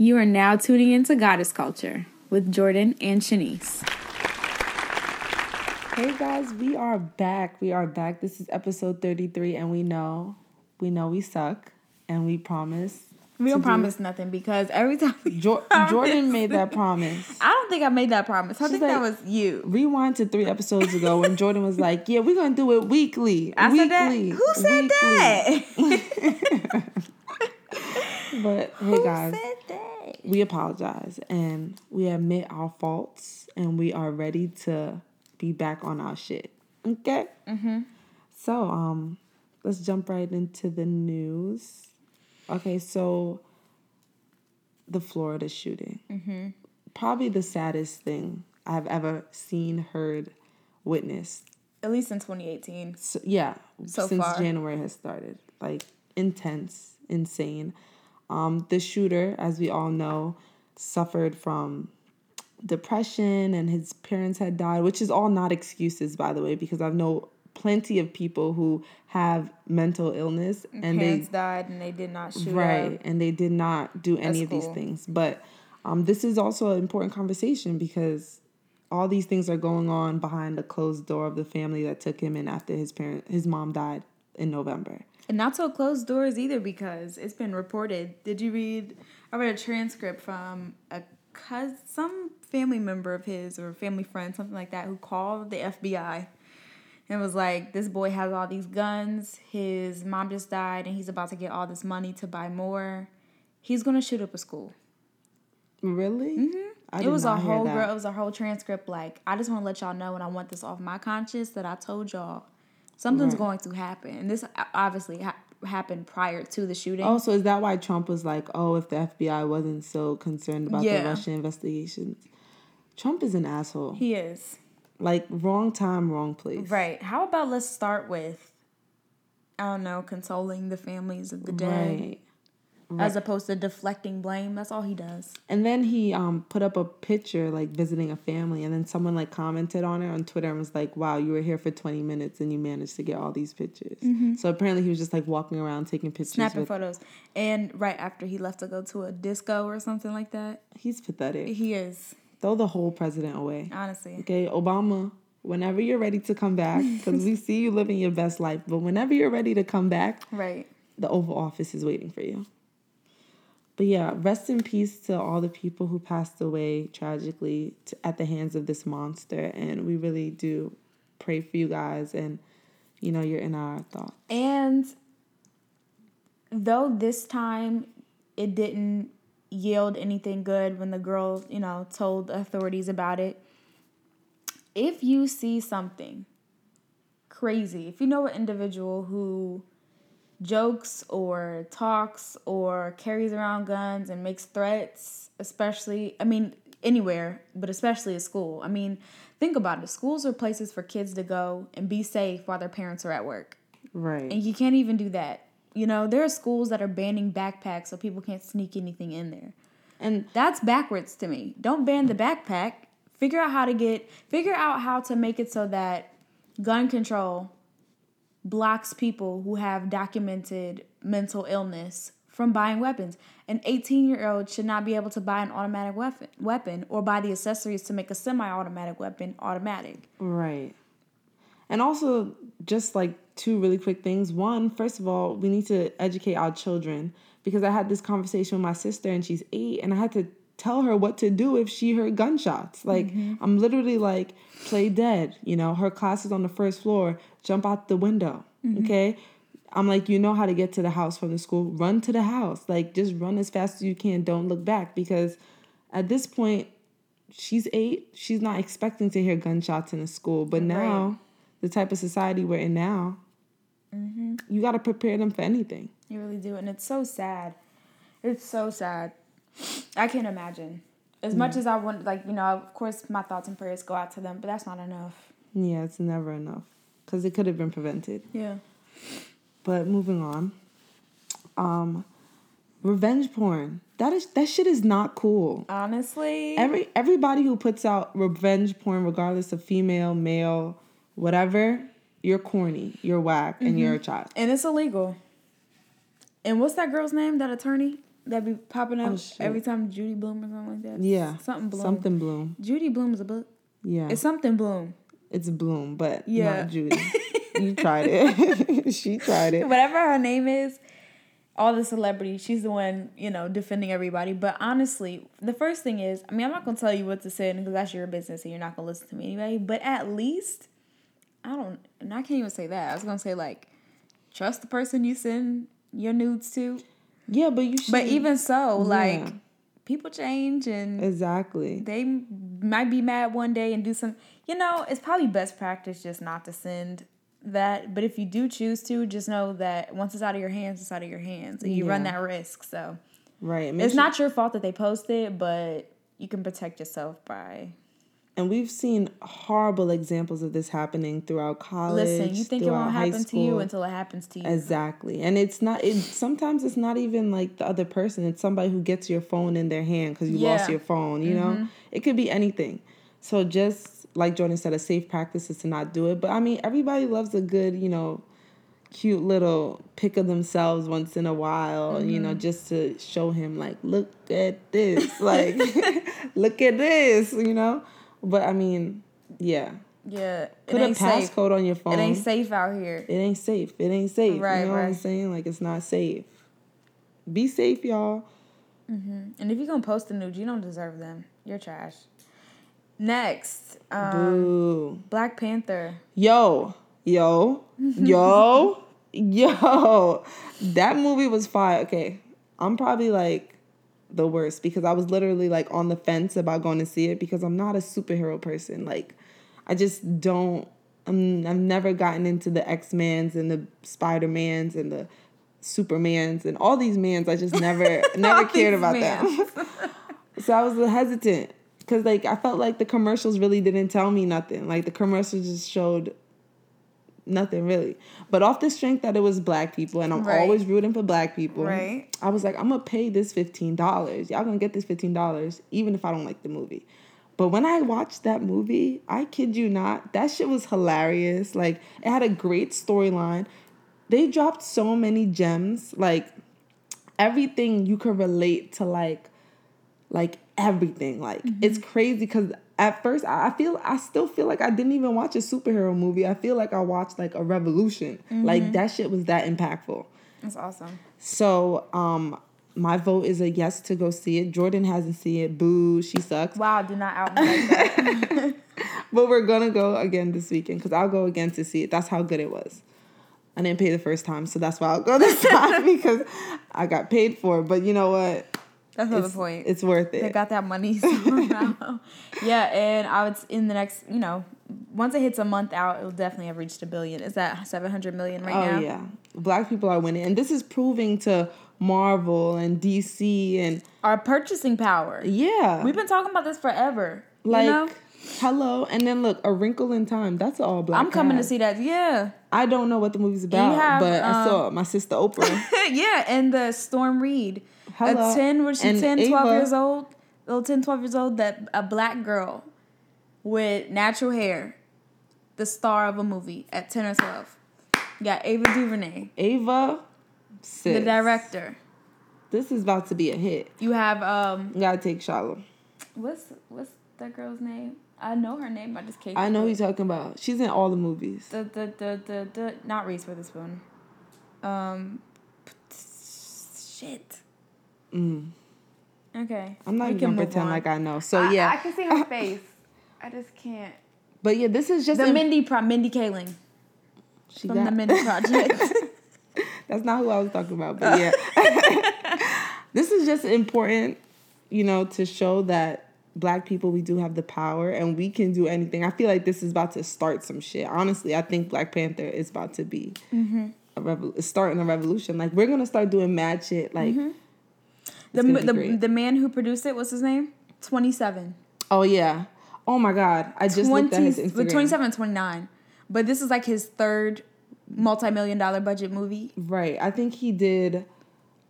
You are now tuning into Goddess Culture with Jordan and Shanice. Hey guys, we are back. We are back. This is episode 33, and we know, we know we suck, and we promise. We don't to do- promise nothing because every time we Jo- promise- Jordan made that promise. I don't think I made that promise. I She's think that was you. Rewind to three episodes ago when Jordan was like, "Yeah, we're gonna do it weekly." I weekly, said that. Who said that? But hey, Who guys, said that? We apologize and we admit our faults, and we are ready to be back on our shit. Okay. Mm-hmm. So, um, let's jump right into the news. Okay, so the Florida shooting, mm-hmm. probably the saddest thing I've ever seen, heard, witnessed. At least in 2018. So, yeah, So since far. January has started, like intense, insane. Um, the shooter, as we all know, suffered from depression, and his parents had died, which is all not excuses, by the way, because I've know plenty of people who have mental illness and Parents they died and they did not shoot right up. and they did not do any That's of these cool. things but um, this is also an important conversation because all these things are going on behind the closed door of the family that took him in after his parent his mom died in november And not so closed doors either because it's been reported. Did you read? I read a transcript from a cous some family member of his or family friend, something like that, who called the FBI and was like, "This boy has all these guns. His mom just died, and he's about to get all this money to buy more. He's gonna shoot up a school." really mm-hmm. It was a whole girl. It was a whole transcript. Like, I just want to let y'all know, and I want this off my conscience that I told y'all something's Right. going to happen. And this obviously ha- happened prior to the shooting. oh so is that why trump was like oh if the fbi wasn't so concerned about Yeah. the russian investigations trump is an asshole He is. like wrong time wrong place Right. How about let's start with, I don't know, consoling the families of the dead right as opposed to deflecting blame. That's all he does. And then he um put up a picture like visiting a family, and then someone like commented on it on Twitter and was like, "Wow, you were here for twenty minutes and you managed to get all these pictures." So apparently he was just like walking around taking pictures. Mm-hmm. Snapping with, photos. And right after he left to go to a disco or something like that. He's pathetic. He is, Throw the whole president away. honestly. Okay, Obama. Whenever you're ready to come back, because we see you living your best life, but whenever you're ready to come back, Right. the Oval Office is waiting for you. But yeah, rest in peace to all the people who passed away tragically to, at the hands of this monster. And we really do pray for you guys. And, you know, you're in our thoughts. And though this time it didn't yield anything good when the girl, you know, told authorities about it, if you see something crazy, if you know an individual who jokes or talks or carries around guns and makes threats, especially, I mean, anywhere, but especially at school. I mean, think about it. Schools are places for kids to go and be safe while their parents are at work. Right. And you can't even do that. You know, there are schools that are banning backpacks so people can't sneak anything in there. And That's backwards to me. Don't ban the backpack. Figure out how to get figure out how to make it so that gun control blocks people who have documented mental illness from buying weapons. An 18-year-old should not be able to buy an automatic weapon weapon or buy the accessories to make a semi-automatic weapon automatic. Right. And also, just like two really quick things. One, first of all, we need to educate our children because I had this conversation with my sister and she's eight, and I had to tell her what to do if she heard gunshots. Like, mm-hmm. I'm literally like, play dead. You know, her class is on the first floor, jump out the window. Mm-hmm. Okay. I'm like, you know how to get to the house from the school, run to the house. Like, just run as fast as you can. Don't look back because at this point, she's eight. She's not expecting to hear gunshots in a school. But now, the type of society we're in now, mm-hmm. you got to prepare them for anything. You really do, and it's so sad. It's so sad. I can't imagine. As much as I want, like you know, of course, my thoughts and prayers go out to them, but that's not enough. Yeah, it's never enough because it could have been prevented. Yeah. But moving on, um, revenge porn. That is that shit is not cool. Honestly, Every everybody who puts out revenge porn, regardless of female, male, whatever, you're corny, you're whack, and you're a child. and it's illegal. And what's that girl's name? That attorney that be popping oh, up Oh, every time Judy Bloom or something like that. Yeah. something Bloom. Something Bloom. Judy Bloom is a book. Yeah. It's something Bloom. It's Bloom, but Yeah. not Judy. you tried it. she tried it. Whatever her name is, all the celebrities, she's the one, you know, defending everybody. But honestly, the first thing is, I mean, I'm not gonna tell you what to say because that's your business and you're not gonna listen to me anyway. But at least, I don't, and I can't even say that. I was gonna say like, trust the person you send your nudes to. Yeah, but you should. But even so, like, Yeah. people change and exactly. they might be mad one day and do some you know it's probably best practice just not to send that but if you do choose to just know that once it's out of your hands it's out of your hands and you run that risk so Right. Make it's sure- not your fault that they post it but you can protect yourself by And we've seen horrible examples of this happening throughout college. listen you think it won't happen to you school. until it happens to you Exactly. And it's not it sometimes it's not even like the other person. It's somebody who gets your phone in their hand cuz you lost your phone, you know? Mm-hmm. It could be anything. So just like Jordan said a safe practice is to not do it. But I mean, everybody loves a good, you know, cute little pic of themselves once in a while, you know, mm-hmm. just to show him like, look at this. Like look at this, you know? But I mean, yeah. yeah Put a safe passcode on your phone it ain't safe out here it ain't safe. It ain't safe. Right, you know what I'm saying? Like it's not safe. Be safe, y'all. and if you're gonna post the nude, you don't deserve them you're trash next um black panther Yo, yo, yo, yo. That movie was fire. Okay. I'm probably like the worst because I was literally like on the fence about going to see it because I'm not a superhero person. Like I just don't I'm I've never gotten into the X-Mans and the Spider-Mans and the Supermans and all these mans. I just never never cared about mans. them. so I was hesitant because like I felt like the commercials really didn't tell me nothing. Like the commercials just showed nothing really. But off the strength that it was black people and I'm Right. always rooting for black people. Right. I was like, I'm gonna pay this fifteen dollars. Y'all gonna get this fifteen dollars even if I don't like the movie. But when I watched that movie, I kid you not, that shit was hilarious. Like it had a great storyline. They dropped so many gems. Like everything you could relate to like like everything. Like it's mm-hmm. crazy because at first I feel I still feel like I didn't even watch a superhero movie. I feel like I watched like a revolution. Like that shit was that impactful. That's awesome. So um my vote is a yes to go see it. Jordan hasn't seen it. Boo, she sucks. Wow, do not out me like that. But we're gonna go again this weekend because I'll go again to see it. That's how good it was. I didn't pay the first time, so that's why I'll go this time because I got paid for it. But you know what? That's not the point. it's worth it. they got that money somehow. yeah, and I would in the next, you know, once it hits a month out, it will definitely have reached a billion. Is that seven hundred million right oh now? yeah, black people are winning, and this is proving to Marvel and DC and Our purchasing power. yeah, We've been talking about this forever. like you know? hello. And then look, A Wrinkle in Time. That's all black. I'm coming to see that. Yeah. I don't know what the movie's about, have, but I um, saw my sister Oprah. yeah, and the Storm Reid. Hello. A 10, was she And 10, 12 Ava. years old? Little 10, 12 years old, that a black girl with natural hair, the star of a movie at 10 or 12. You got Ava DuVernay, Ava, sis, the director. This is about to be a hit. You have um You gotta take Shallow. what's what's that girl's name? I know her name, I just can't. I know who you're talking about. She's in all the movies. the the the the, the not Reese Witherspoon. Um shit. Mm. Okay. I'm not we even can gonna pretend on. like I know. So I- yeah, I, can see her face. I just can't. but yeah, this is just The im- Mindy Pro Mindy Kaling she from got- the Mindy Project. That's not who I was talking about, but yeah. this is just important, you know, to show that black people we do have the power and we can do anything. I feel like this is about to start some shit. Honestly, I think Black Panther is about to be Mm-hmm. a revol- starting a revolution. Like we're gonna start doing mad shit. Like the the, the man who produced it, what's his name? Twenty seven. oh yeah, oh my god, I just looked at his Instagram. but 27 and 29. But this is like his third multi-million dollar budget movie. Right, I think he did,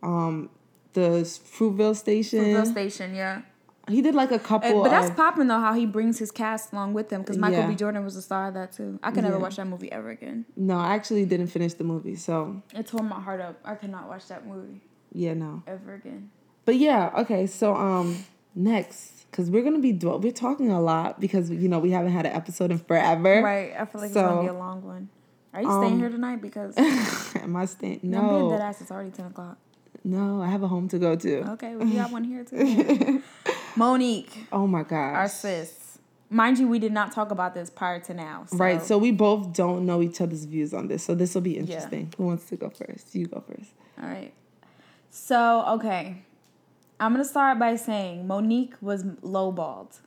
um, the Fruitvale Station. Fruitvale Station, yeah. He did like a couple. But that's of- popping though, how he brings his cast along with him because Michael Yeah. B. Jordan was the star of that too. I could never Yeah. watch that movie ever again. No, I actually didn't finish the movie, so It tore my heart up. I could not watch that movie yeah, no. ever again. But yeah, okay. So um, next, because we're gonna be we're talking a lot because you know we haven't had an episode in forever. Right. I feel like it's gonna be a long one. Are you staying Um, here tonight? Because Am I staying? no. I'm being dead ass. It's already ten o'clock. no. I have a home to go to. Okay, well, got one here too. Mo'Nique, Oh my gosh. our sis. Mind you, we did not talk about this prior to now. So. Right. So we both don't know each other's views on this. So this will be interesting. Who wants to go first? You go first. All right. So, okay. I'm going to start by saying Mo'Nique was lowballed.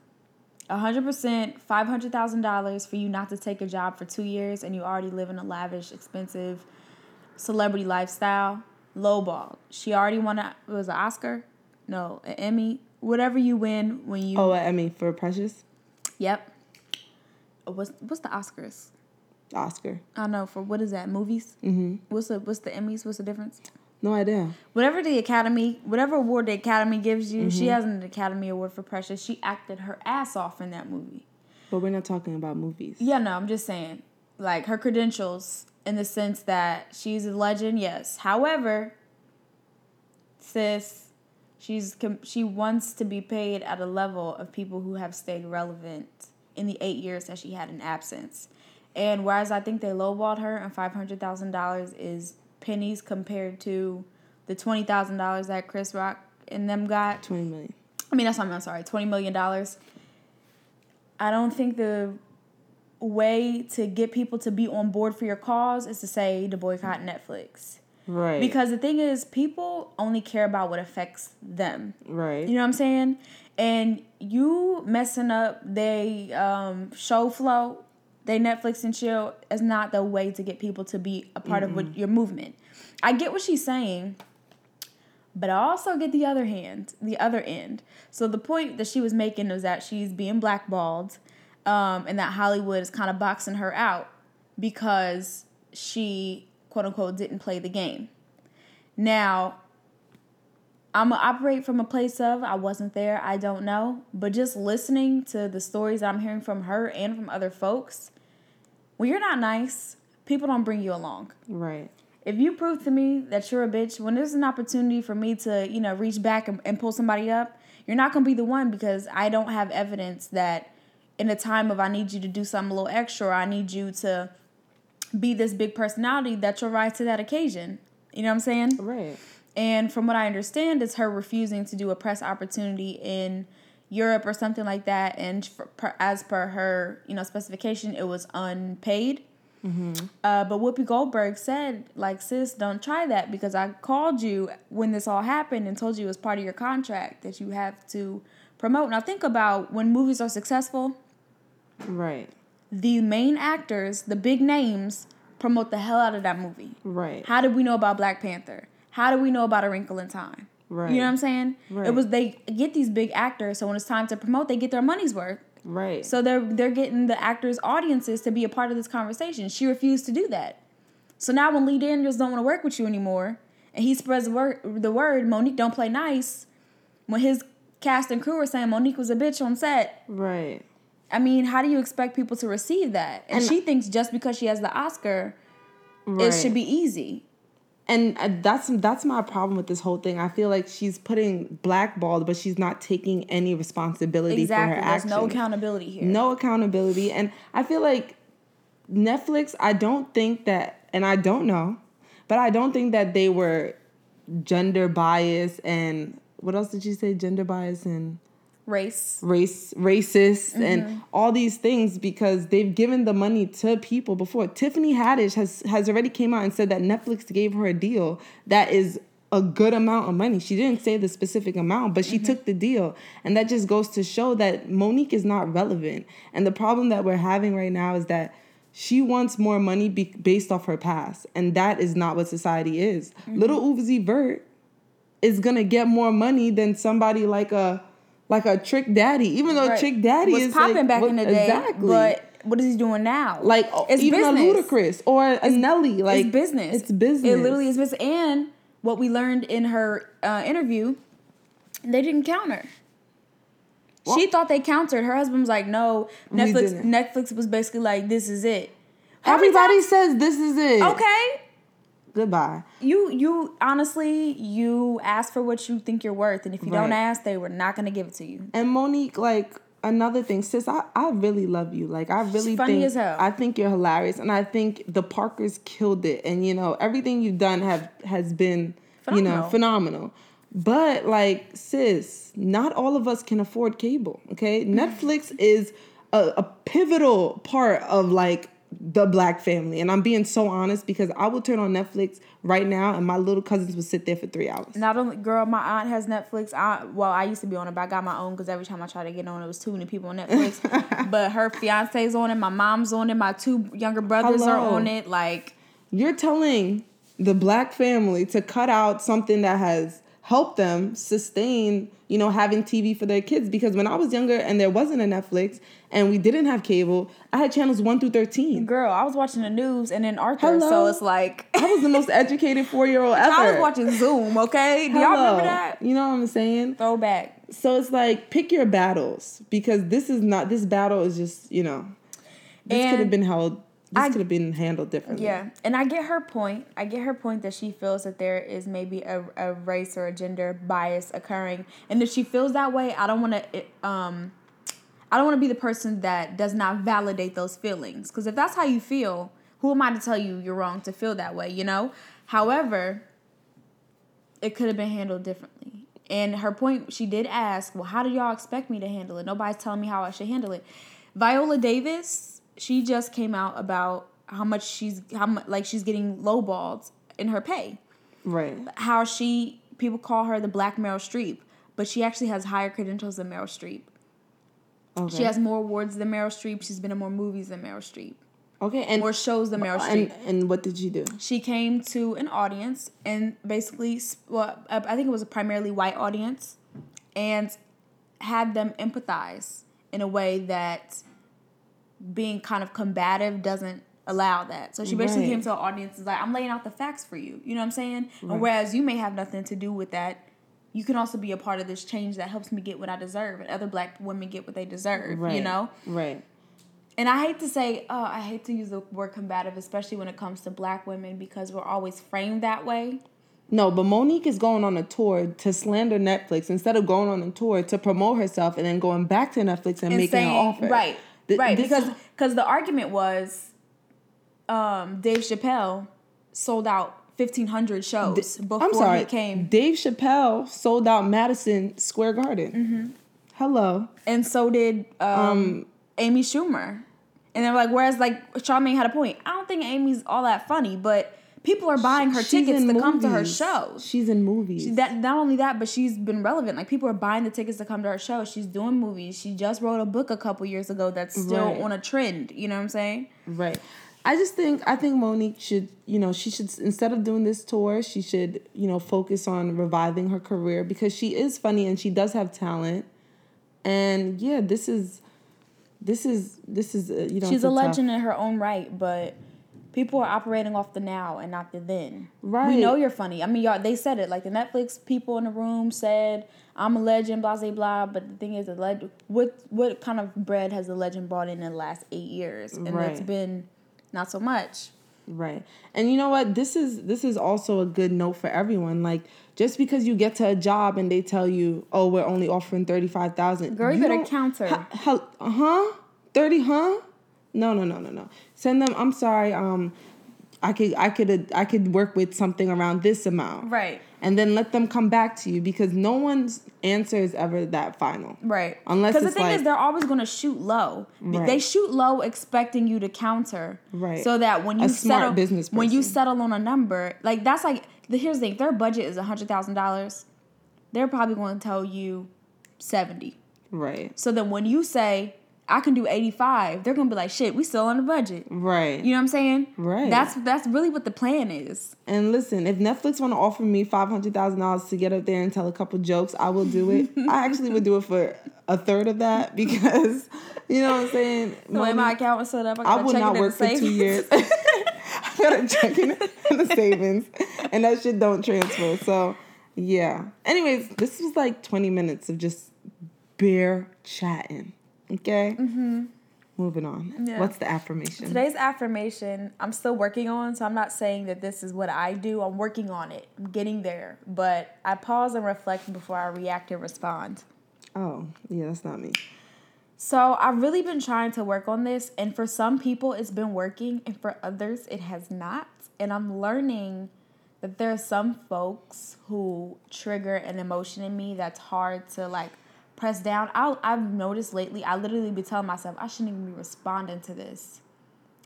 100%, $500,000 for you not to take a job for two years and you already live in a lavish, expensive celebrity lifestyle. Lowballed. She already won a, it was an Oscar? No, an Emmy. Whatever you win when you. Oh, Emmy for Precious Yep. What's, what's the Oscars? Oscar. I know, for what is that? Movies? Mm-hmm. What's the, what's the Emmys? What's the difference? No idea. whatever the academy whatever award the academy gives you Mm-hmm. she has an academy award for precious she acted her ass off in that movie But we're not talking about movies. yeah no i'm just saying like her credentials in the sense that she's a legend yes however sis she's she wants to be paid at a level of people who have stayed relevant in the eight years that she had an absence and whereas i think they lowballed her and $500000 is pennies compared to the $20000 that chris rock and them got Twenty million. I mean, that's what I'm sorry, $20 million. I don't think the way to get people to be on board for your cause is to say to boycott Netflix. Right. Because the thing is, people only care about what affects them. right. You know what I'm saying? And you messing up they um, show flow, they Netflix and chill is not the way to get people to be a part of what your movement. I get what she's saying, but I also get the other hand, the other end. So the point that she was making was that she's being blackballed, um, and that Hollywood is kind of boxing her out because she quote unquote didn't play the game. Now, I'm gonna operate from a place of I wasn't there, I don't know, but just listening to the stories I'm hearing from her and from other folks, when you're not nice, people don't bring you along. Right. If you prove to me that you're a bitch, when there's an opportunity for me to, you know, reach back and, and pull somebody up, you're not gonna be the one because I don't have evidence that in a time of I need you to do something a little extra or I need you to be this big personality that you'll rise to that occasion. You know what I'm saying? Right. And from what I understand, it's her refusing to do a press opportunity in Europe or something like that. And for, per, as per her, you know, specification, it was unpaid. Uh, but Whoopi Goldberg said, like, sis, don't try that because I called you when this all happened and told you it was part of your contract that you have to promote. Now think about when movies are successful, Right. the main actors, the big names, promote the hell out of that movie. Right. How did we know about Black Panther? How do we know about A Wrinkle in Time? Right. You know what I'm saying? Right. It was they get these big actors, so when it's time to promote, they get their money's worth. Right. So they're they're getting the actors' audiences to be a part of this conversation. She refused to do that. So now when Lee Daniels don't want to work with you anymore, and he spreads the word, the word Mo'Nique don't play nice, when his cast and crew are saying Mo'Nique was a bitch on set, right. I mean, how do you expect people to receive that? And, And- she thinks just because she has the Oscar, Right. it should be easy. And uh, that's that's my problem with this whole thing. I feel like she's putting blackballed, but she's not taking any responsibility Exactly. for her There's actions. no accountability here. no accountability, and I feel like Netflix. I don't think that, and I don't know, but I don't think that they were gender bias and what else did she say? Gender bias and Race. race racist Mm-hmm. and all these things because they've given the money to people before. Tiffany Haddish has has already came out and said that Netflix gave her a deal that is a good amount of money. She didn't say the specific amount, but she Mm-hmm. took the deal. And that just goes to show that Mo'Nique is not relevant. And the problem that we're having right now is that she wants more money be- based off her past, and that is not what society is. Mm-hmm. Little Uzi Vert is gonna get more money than somebody like a like a Trick Daddy, even though Right. Trick Daddy was is popping like, back what- in the day. exactly. But what is he doing now? like it's even business. a Ludacris or a Nelly, like it's business. It's business. It literally is business. And what we learned in her uh, interview, they didn't counter. Well- she thought they countered. Her husband was like, "No, Netflix." Netflix was basically like, "This is it." Everybody says this is it. Okay. Goodbye. You you honestly you ask for what you think you're worth, and if you don't ask, they were not gonna give it to you. And Mo'Nique, like another thing, sis, I, I really love you. Like I really funny think as hell. I think you're hilarious, and I think the Parkers killed it. And you know everything you've done have has been you know Phenomenal. phenomenal. But like sis, not all of us can afford cable. Okay, mm. Netflix is a, a pivotal part of like the black family, and I'm being so honest because I will turn on Netflix right now, and my little cousins would sit there for three hours. Not only, girl, my aunt has Netflix. I well, I used to be on it, but I got my own because every time I tried to get on, it was too many people on Netflix. but her fiance's on it, my mom's on it, my two younger brothers are on it. Like, You're telling the black family to cut out something that has helped them sustain, you know, having TV for their kids. Because when I was younger and there wasn't a Netflix and we didn't have cable, I had channels 1 through 13. girl, I was watching the news and then Arthur, so it's like I was the most educated four year old ever. I was watching Zoom. Okay, do y'all Hello. remember that? You know what I'm saying? Throwback. So it's like pick your battles because this is not this battle is just, you know, this could have been held this I- could have been handled differently. Yeah, and I get her point. I get her point that she feels that there is maybe a, a race or a gender bias occurring, and if she feels that way, I don't want to. Um, I don't want to be the person that does not validate those feelings. Because if that's how you feel, who am I to tell you you're wrong to feel that way? You know. However, it could have been handled differently. And her point, she did ask, "Well, how do y'all expect me to handle it? Nobody's telling me how I should handle it." Viola Davis, she just came out about how much she's how much like she's getting lowballed in her pay. Right. How she people call her the Black Meryl Streep, but she actually has higher credentials than Meryl Streep. Okay. She has more awards than Meryl Streep. She's been in more movies than Meryl Streep, okay. And more shows than Meryl and, Streep. and what did she do? she came to an audience and basically well uh, i think it was a primarily white audience and had them empathize in a way that being kind of combative doesn't allow that so she basically Right. came to an audience and was like i'm laying out the facts for you you know what i'm saying Right. and whereas you may have nothing to do with that you can also be a part of this change that helps me get what i deserve and other black women get what they deserve Right. you know Right. and I hate to say, oh, I hate to use the word combative, especially when it comes to black women, because we're always framed that way. No, but Mo'Nique is going on a tour to slander Netflix instead of going on a tour to promote herself and then going back to Netflix and, And making saying, an offer. right, Th- right, because because the argument was, um, Dave Chappelle sold out fifteen hundred shows before I'm sorry. he came, Dave Chappelle sold out Madison Square Garden. Mm-hmm. Hello. and so did um, Amy Schumer. And they're like, whereas like Charmaine had a point. I don't think Amy's all that funny, but people are buying her She's tickets to come to her movies. shows. She's in movies. that not only that, but she's been relevant. Like people are buying the tickets to come to her show. She's doing movies. She just wrote a book a couple years ago that's still Right. on a trend. You know what I'm saying? Right. I just think I think Mo'Nique should, you know, she should instead of doing this tour, she should, you know, focus on reviving her career because she is funny and she does have talent. And yeah, this is this is this is uh, you know She's a tough- legend in her own right, but people are operating off the now and not the then. Right. We know you're funny. I mean, y'all. They said it. Like the Netflix people in the room said, "I'm a legend." Blah blah blah. But the thing is, the leg- what what kind of bread has the legend brought in in the last eight years? And it's been not so much. Right. And you know what? This is this is also a good note for everyone. Like just because you get to a job and they tell you, "Oh, we're only offering 35,000." Girl, you better don't- counter. Huh? 30, huh? No, no, no, no, no. Send them, "I'm sorry, um I could I could I could work with something around this amount." Right. And then let them come back to you because no one's answer is ever that final. Right. Unless because the thing is, they're always going to shoot low. Right. They shoot low, expecting you to counter. Right. So that when A you smart settle, business when you settle on a number, like that's like the here's the thing: their budget is a hundred thousand dollars. They're probably going to tell you seventy. Right. So then when you say I can do eighty five, they're going to be like, shit, we still on the budget. Right. You know what I'm saying? Right. That's that's really what the plan is. And listen, if Netflix want to offer me five hundred thousand dollars to get up there and tell a couple jokes, I will do it. I actually would do it for a third of that because, you know what I'm saying. The way my account was set up, I, I check not in work for two years. I gotta check in, the savings, and that shit don't transfer. So, yeah. Anyways, this was like twenty minutes of just bare chatting. Okay. Mm-hmm. moving on. Yeah. What's the affirmation? Today's affirmation, I'm still working on, so I'm not saying that this is what I do. I'm working on it. I'm getting there. But I pause and reflect before I react and respond. oh, yeah, that's not me. So I've really been trying to work on this, and for some people it's been working, and for others it has not. And I'm learning that there are some folks who trigger an emotion in me that's hard to like press down. i I've noticed lately, I literally be telling myself I shouldn't even be responding to this.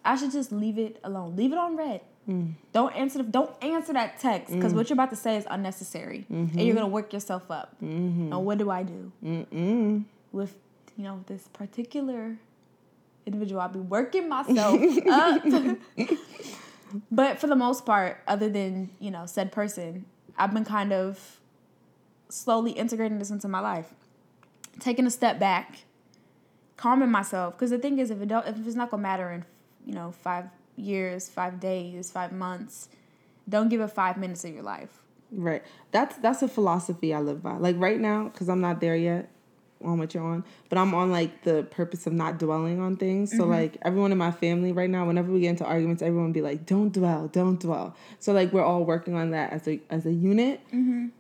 I should just leave it alone. Leave it on red. Mm. Don't answer. The, don't answer that text because mm. what you're about to say is unnecessary, and mm-hmm. you're gonna work yourself up. Mm-hmm. And what do I do Mm-mm. with you know this particular individual? I'll be working myself up. but for the most part, other than you know said person, I've been kind of slowly integrating this into my life, taking a step back, calming myself. Because the thing is, if it don't, if it's not gonna matter in you know five years, five days, five months, don't give it five minutes of your life. Right. That's that's a philosophy I live by. Like right now, because I'm not there yet on what you're on, but I'm on like the purpose of not dwelling on things. So like everyone in my family right now, whenever we get into arguments, everyone be like, "Don't dwell, don't dwell." So like we're all working on that as a as a unit.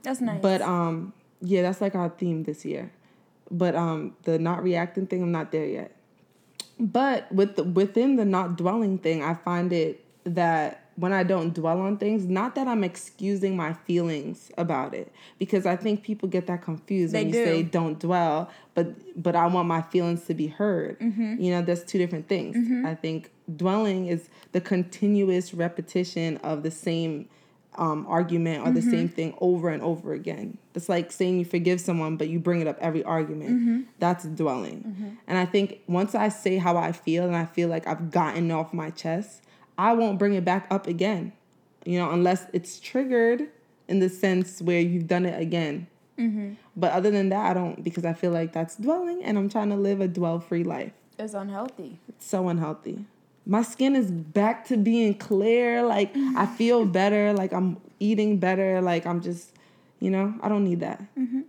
That's nice. But um, yeah, that's like our theme this year. But um, the not reacting thing, I'm not there yet. But with the, within the not dwelling thing, I find it that when I don't dwell on things, not that I'm excusing my feelings about it, because I think people get that confused They when you do. say don't dwell, but but I want my feelings to be heard. Mm-hmm. You know, that's two different things. I think dwelling is the continuous repetition of the same um, argument or the Mm-hmm. same thing over and over again. It's like saying you forgive someone, but you bring it up every argument. That's dwelling. And I think once I say how I feel and I feel like I've gotten off my chest, I won't bring it back up again. You know, unless it's triggered in the sense where you've done it again. But other than that, I don't because I feel like that's dwelling and I'm trying to live a dwell free life. it's unhealthy. It's so unhealthy. My skin is back to being clear. Like I mm-hmm. feel better. Like I'm eating better. Like I'm just, you know, I don't need that. Mm-hmm.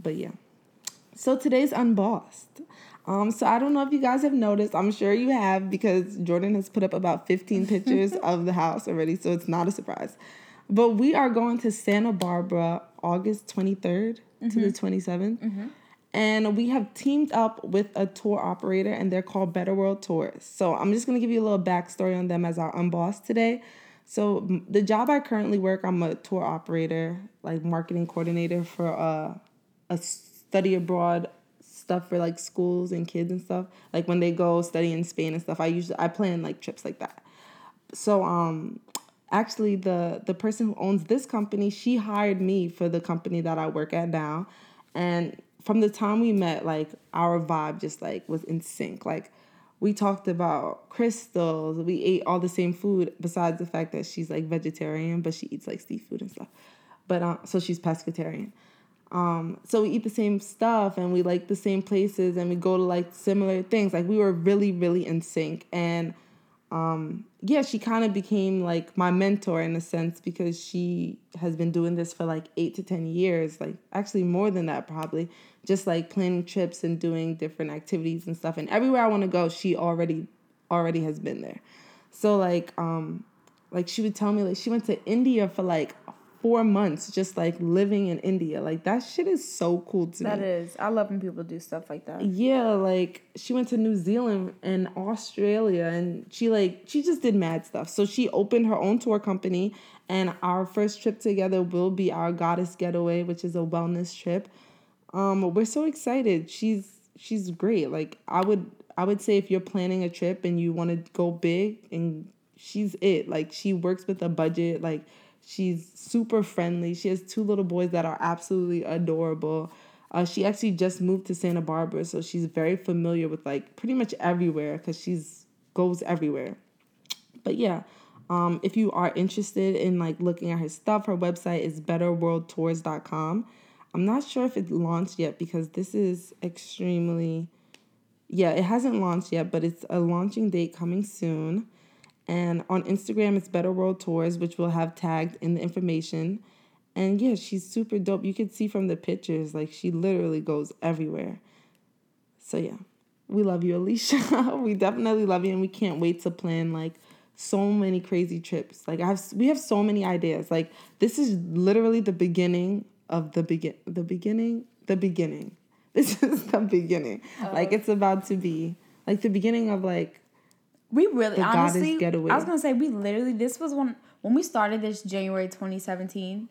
But yeah. So today's unbossed. Um, so I don't know if you guys have noticed. I'm sure you have because Jordan has put up about 15 pictures of the house already, so it's not a surprise. But we are going to Santa Barbara August 23rd to the mm-hmm. 27th. And we have teamed up with a tour operator, and they're called Better World Tours. So I'm just gonna give you a little backstory on them as our unboss today. So the job I currently work, I'm a tour operator, like marketing coordinator for uh, a study abroad stuff for like schools and kids and stuff. Like when they go study in Spain and stuff, I usually I plan like trips like that. So um actually the the person who owns this company, she hired me for the company that I work at now. And from the time we met, like our vibe just like was in sync. Like we talked about crystals. We ate all the same food besides the fact that she's like vegetarian, but she eats like seafood and stuff. But um, so she's pescatarian. Um, so we eat the same stuff and we like the same places and we go to like similar things. Like we were really, really in sync. And um, yeah, she kind of became like my mentor in a sense because she has been doing this for like eight to 10 years, like actually more than that, probably just like planning trips and doing different activities and stuff. And everywhere I want to go, she already, already has been there. So like, um, like she would tell me like she went to India for like four months, just like living in India. Like that shit is so cool to me. That is. I love when people do stuff like that. Yeah, like she went to New Zealand and Australia and she like she just did mad stuff. So she opened her own tour company and our first trip together will be our goddess getaway, which is a wellness trip. Um we're so excited. She's she's great. Like I would I would say if you're planning a trip and you want to go big and she's it. Like she works with a budget, like she's super friendly. She has two little boys that are absolutely adorable. Uh, she actually just moved to Santa Barbara, so she's very familiar with like pretty much everywhere because she's goes everywhere. But yeah, um, if you are interested in like looking at her stuff, her website is betterworldtours.com. I'm not sure if it launched yet because this is extremely yeah, it hasn't launched yet, but it's a launching date coming soon. And on Instagram, it's Better World Tours, which we'll have tagged in the information. And yeah, she's super dope. You can see from the pictures, like she literally goes everywhere. So yeah, we love you, Alicia. we definitely love you, and we can't wait to plan like so many crazy trips. Like I have, we have so many ideas. Like this is literally the beginning of the begin, the beginning, the beginning. This is the beginning. Oh. Like it's about to be like the beginning of like. We really the honestly. Getaway. I was gonna say we literally this was one when we started this January twenty seventeen.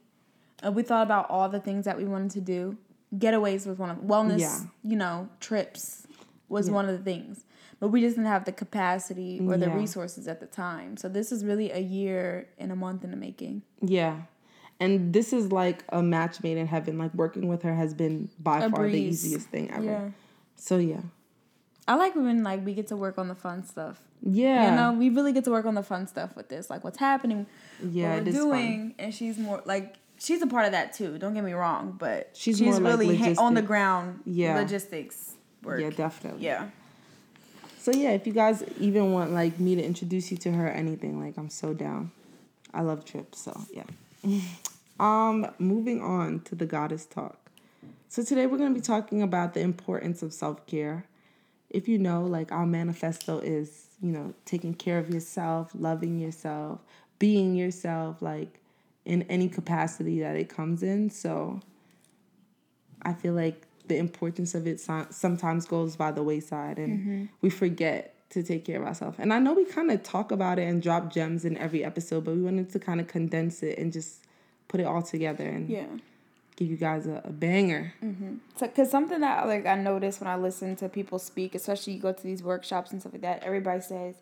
Uh, we thought about all the things that we wanted to do. Getaways was one of wellness. Yeah. You know, trips was yeah. one of the things but we just didn't have the capacity or the yeah. resources at the time. So this is really a year and a month in the making. Yeah. And this is like a match made in heaven. Like working with her has been by a far breeze. the easiest thing ever. So yeah. I like when like we get to work on the fun stuff. Yeah. You know, we really get to work on the fun stuff with this. Like what's happening, yeah, what we're doing. Fun. And she's more like she's a part of that too. Don't get me wrong, but she's, she's really like ha- on the ground yeah. logistics work. Yeah, definitely. Yeah. So yeah, if you guys even want like me to introduce you to her or anything, like I'm so down. I love trips, so yeah. um, moving on to the goddess talk. So today we're gonna be talking about the importance of self care. If you know, like our manifesto is, you know, taking care of yourself, loving yourself, being yourself, like in any capacity that it comes in. So I feel like the importance of it sometimes goes by the wayside and mm-hmm. we forget to take care of ourselves. And I know we kind of talk about it and drop gems in every episode, but we wanted to kind of condense it and just put it all together and yeah. Give you guys a, a banger. Mm-hmm. So, cause something that like I notice when I listen to people speak, especially you go to these workshops and stuff like that, everybody says,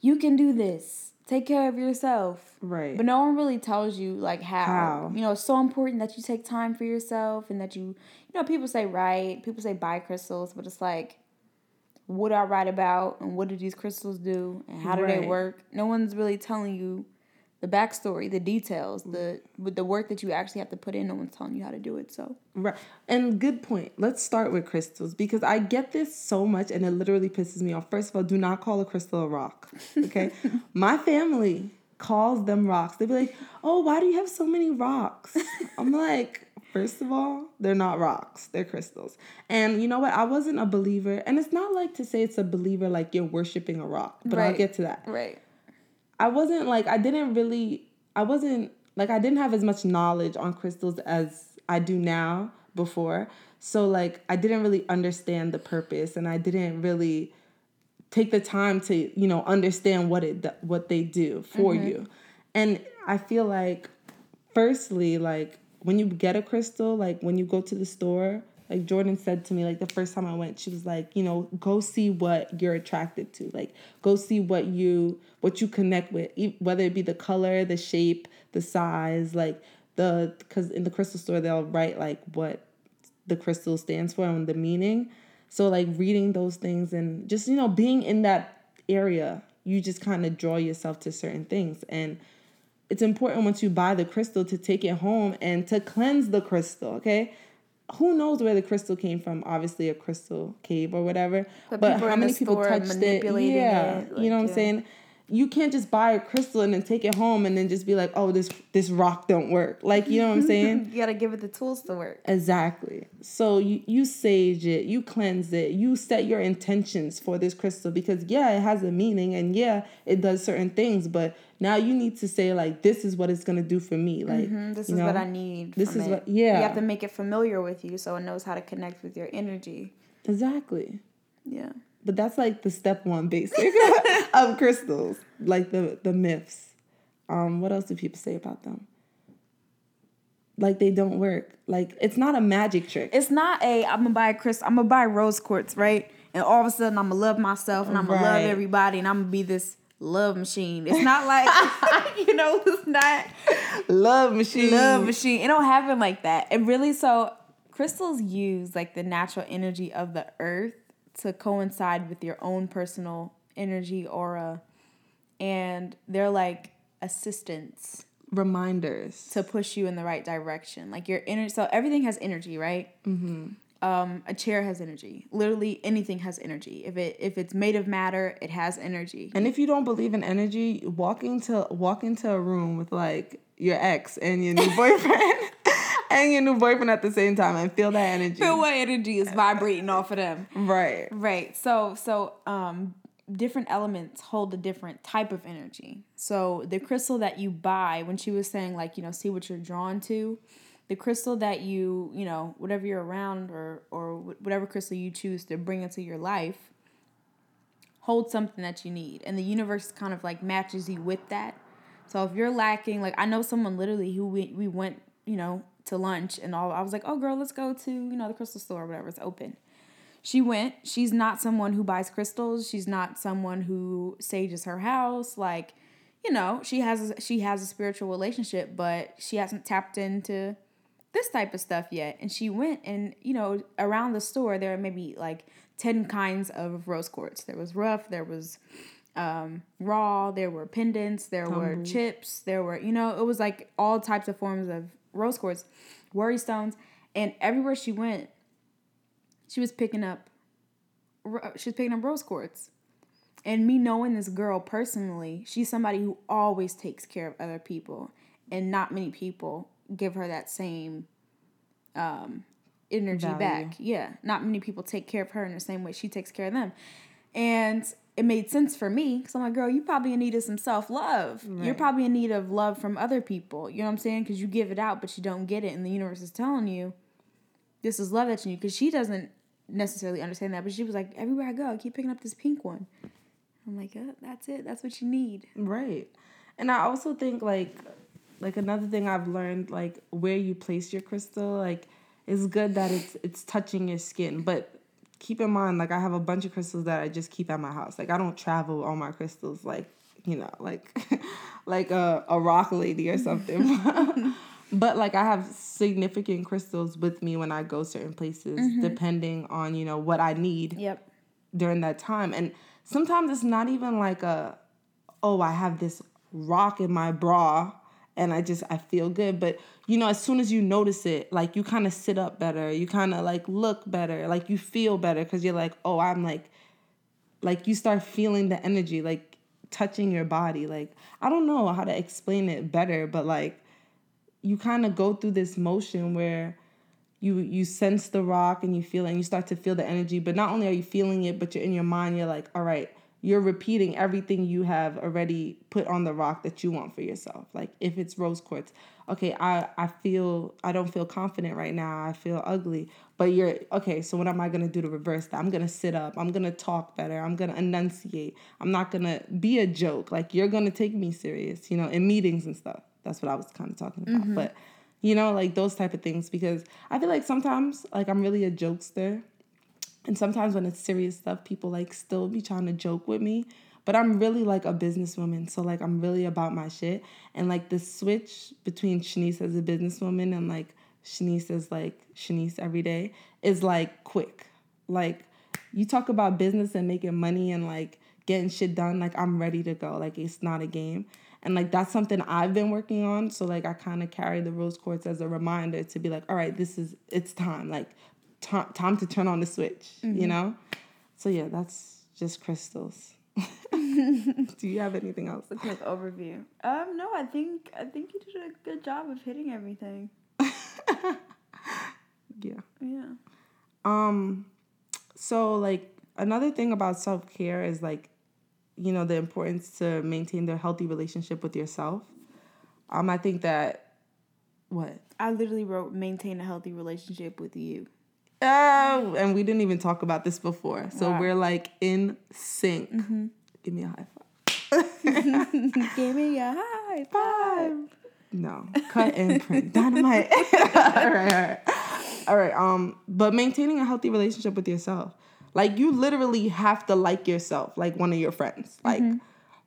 "You can do this take care of yourself. Right. But no one really tells you like how. how. You know, it's so important that you take time for yourself and that you you know, people say write, people say buy crystals, but it's like what do I write about and what do these crystals do and how do right. they work? No one's really telling you the backstory, the details, the mm-hmm. with the work that you actually have to put in. No one's telling you how to do it. So right, and good point. Let's start with crystals because I get this so much, and it literally pisses me off. First of all, do not call a crystal a rock. Okay, my family calls them rocks. They be like, "Oh, why do you have so many rocks?" I'm like. First of all, they're not rocks, they're crystals. And you know what? I wasn't a believer, and it's not like to say it's a believer like you're worshiping a rock, but right. I'll get to that. Right. I wasn't like I didn't really I wasn't like I didn't have as much knowledge on crystals as I do now before. So like I didn't really understand the purpose and I didn't really take the time to, you know, understand what it what they do for mm-hmm. you. And I feel like firstly like when you get a crystal, like when you go to the store, like Jordan said to me, like the first time I went, she was like, you know, go see what you're attracted to. Like, go see what you what you connect with, whether it be the color, the shape, the size, like the because in the crystal store they'll write like what the crystal stands for and the meaning. So like reading those things and just you know being in that area, you just kind of draw yourself to certain things and it's important once you buy the crystal to take it home and to cleanse the crystal, okay? who knows where the crystal came from? Obviously, a crystal cave or whatever. But, but how many people touched it? Yeah, it, like, you know what yeah. I'm saying you can't just buy a crystal and then take it home and then just be like, oh, this this rock don't work. Like, you know what I'm saying? you gotta give it the tools to work. Exactly. So you you sage it, you cleanse it, you set your intentions for this crystal because yeah, it has a meaning and yeah, it does certain things, but now you need to say like, this is what it's gonna do for me. Like, mm-hmm. this is know, what I need. This is it. what yeah. You have to make it familiar with you so it knows how to connect with your energy. Exactly. Yeah. But that's like the step one basic of crystals, like the the myths. Um, what else do people say about them? Like they don't work. Like it's not a magic trick. It's not a I'm gonna buy a crystal. I'm gonna buy rose quartz, right? And all of a sudden I'm gonna love myself and I'm gonna right. love everybody and I'm gonna be this love machine. It's not like you know, it's not love machine. Love machine. It don't happen like that. It really so crystals use like the natural energy of the earth to coincide with your own personal energy aura and they're like assistants reminders. to push you in the right direction. Like your energy so everything has energy right? Mm-hmm. um, a chair has energy. Literally anything has energy. If it if it's made of matter it has energy. And if you don't believe in energy walk into walk into a room with like your ex and your new boyfriend and your new boyfriend at the same time and feel that energy. Feel what energy is vibrating off of them. Right. Right. So so um different elements hold a different type of energy. So the crystal that you buy, when she was saying like, you know, see what you're drawn to, the crystal that you, you know, whatever you're around or or whatever crystal you choose to bring into your life holds something that you need. And the universe kind of like matches you with that. So if you're lacking, like I know someone literally who we, we went, you know, to lunch and all I was like, Oh girl, let's go to, you know, the crystal store or whatever, it's open she went. She's not someone who buys crystals. She's not someone who sages her house. Like, you know, she has a, she has a spiritual relationship, but she hasn't tapped into this type of stuff yet. And she went and, you know, around the store there are maybe like 10 kinds of rose quartz. There was rough, there was um, raw, there were pendants, there were chips, there were, you know, it was like all types of forms of rose quartz, worry stones. And everywhere she went, she was picking up she was picking up rose quartz and me knowing this girl personally she's somebody who always takes care of other people and not many people give her that same um, energy Value. back yeah not many people take care of her in the same way she takes care of them and it made sense for me because i'm like girl you probably in need of some self-love right. you're probably in need of love from other people you know what i'm saying because you give it out but you don't get it and the universe is telling you this is love that you need because she doesn't necessarily understand that, but she was like, everywhere I go, I keep picking up this pink one. I'm like, oh, that's it. That's what you need. Right. And I also think like like another thing I've learned like where you place your crystal like it's good that it's it's touching your skin, but keep in mind like I have a bunch of crystals that I just keep at my house. Like I don't travel all my crystals like, you know, like like a a rock lady or something. But like I have significant crystals with me when I go certain places, mm-hmm. depending on you know what I need. Yep. During that time, and sometimes it's not even like a, oh, I have this rock in my bra and I just I feel good. But you know, as soon as you notice it, like you kind of sit up better, you kind of like look better, like you feel better because you're like, oh, I'm like, like you start feeling the energy, like touching your body. Like I don't know how to explain it better, but like you kind of go through this motion where you you sense the rock and you feel it and you start to feel the energy but not only are you feeling it but you're in your mind you're like all right you're repeating everything you have already put on the rock that you want for yourself. Like if it's rose quartz okay i i feel i don't feel confident right now. I feel ugly. But you're okay so what am i going to do to reverse that? I'm going to sit up. I'm going to talk better. I'm going to enunciate. I'm not going to be a joke. Like you're going to take me serious you know in meetings and stuff. That's what I was kind of talking about. Mm-hmm. But you know, like those type of things. Because I feel like sometimes like I'm really a jokester. And sometimes when it's serious stuff, people like still be trying to joke with me. But I'm really like a businesswoman. So like I'm really about my shit. And like the switch between Shanice as a businesswoman and like Shanice as like Shanice every day is like quick. Like you talk about business and making money and like getting shit done, like I'm ready to go. Like it's not a game. And like that's something I've been working on. So like I kind of carry the rose quartz as a reminder to be like, all right, this is it's time. Like t- time to turn on the switch, mm-hmm. you know? So yeah, that's just crystals. Do you have anything else? A quick overview. Um, no, I think I think you did a good job of hitting everything. yeah. Yeah. Um so like another thing about self-care is like you know the importance to maintain the healthy relationship with yourself um i think that what i literally wrote maintain a healthy relationship with you oh and we didn't even talk about this before so wow. we're like in sync mm-hmm. give me a high five give me a high five no cut and print dynamite all right all right all right um but maintaining a healthy relationship with yourself like you literally have to like yourself, like one of your friends. Like, mm-hmm.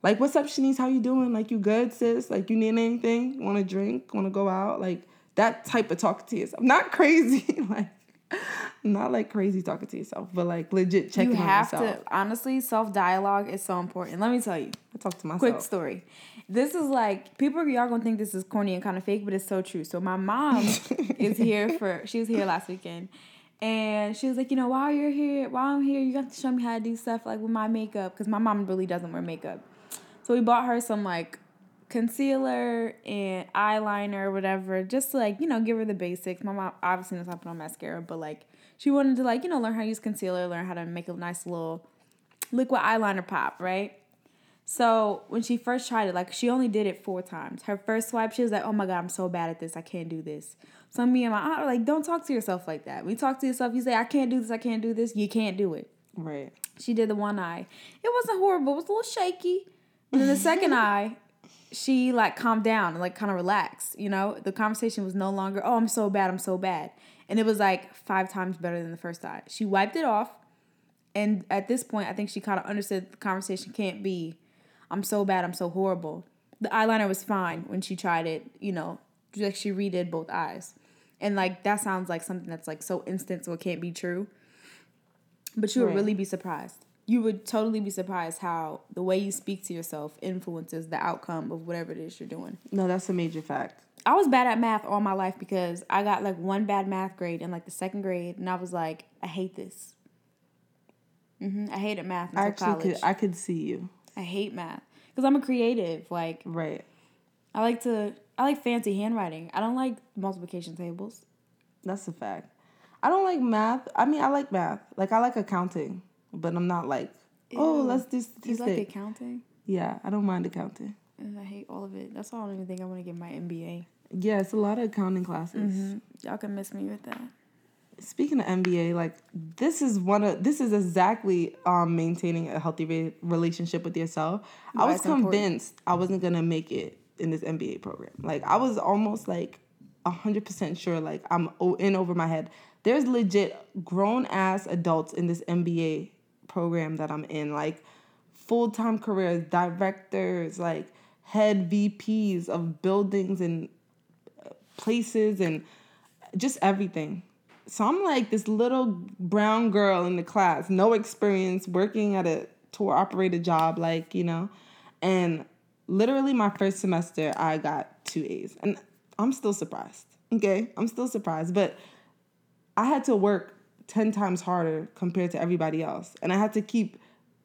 like what's up, Shanice? How you doing? Like you good, sis? Like you need anything? Want to drink? Want to go out? Like that type of talk to yourself. Not crazy, like not like crazy talking to yourself, but like legit checking. You have to honestly self dialogue is so important. Let me tell you. I talk to myself. Quick story. This is like people y'all gonna think this is corny and kind of fake, but it's so true. So my mom is here for she was here last weekend and she was like, you know, while you're here, while I'm here, you have to show me how to do stuff like with my makeup because my mom really doesn't wear makeup. So we bought her some like concealer and eyeliner, whatever, just to like, you know, give her the basics. My mom obviously knows how to put on mascara, but like she wanted to like, you know, learn how to use concealer, learn how to make a nice little liquid eyeliner pop, right? So when she first tried it, like she only did it four times. Her first swipe, she was like, "Oh my god, I'm so bad at this. I can't do this." So me and my aunt are like, "Don't talk to yourself like that. When you talk to yourself, you say, "I can't do this. I can't do this." You can't do it. Right. She did the one eye. It wasn't horrible. It was a little shaky. And then the second eye, she like calmed down and like kind of relaxed. You know, the conversation was no longer, "Oh, I'm so bad. I'm so bad," and it was like five times better than the first time. She wiped it off, and at this point, I think she kind of understood the conversation can't be I'm so bad, I'm so horrible. The eyeliner was fine when she tried it, you know, like she redid both eyes. And like that sounds like something that's like so instant so it can't be true. But you would Right. really be surprised. You would totally be surprised how the way you speak to yourself influences the outcome of whatever it is you're doing. No, that's a major fact. I was bad at math all my life because I got like one bad math grade in like the second grade, and I was like, I hate this. hmm I hated math until I actually college. could I could see you. I hate math because I'm a creative. Like Right. I like to, I like fancy handwriting. I don't like multiplication tables. That's a fact. I don't like math. I mean, I like math. Like I like accounting, but I'm not like, oh, Ew. let's do You like accounting? yeah, I don't mind accounting. And I hate all of it. That's why I don't even think I want to get my MBA. Yeah, it's a lot of accounting classes. Mm-hmm. Y'all can miss me with that. Speaking of MBA, like this is one of this is exactly um maintaining a healthy re- relationship with yourself. I was it's important. convinced I wasn't gonna make it in this MBA program. Like I was almost like hundred percent sure like I'm in over my head. There's legit grown ass adults in this MBA program that I'm in, like full time careers, directors, like head VPs of buildings and uh, places and just everything. So I'm like this little brown girl in the class, no experience, working at a tour operator job, like, you know. And literally my first semester, I got two A's. And I'm still surprised. Okay. I'm still surprised. But I had to work 10 times harder compared to everybody else. And I had to keep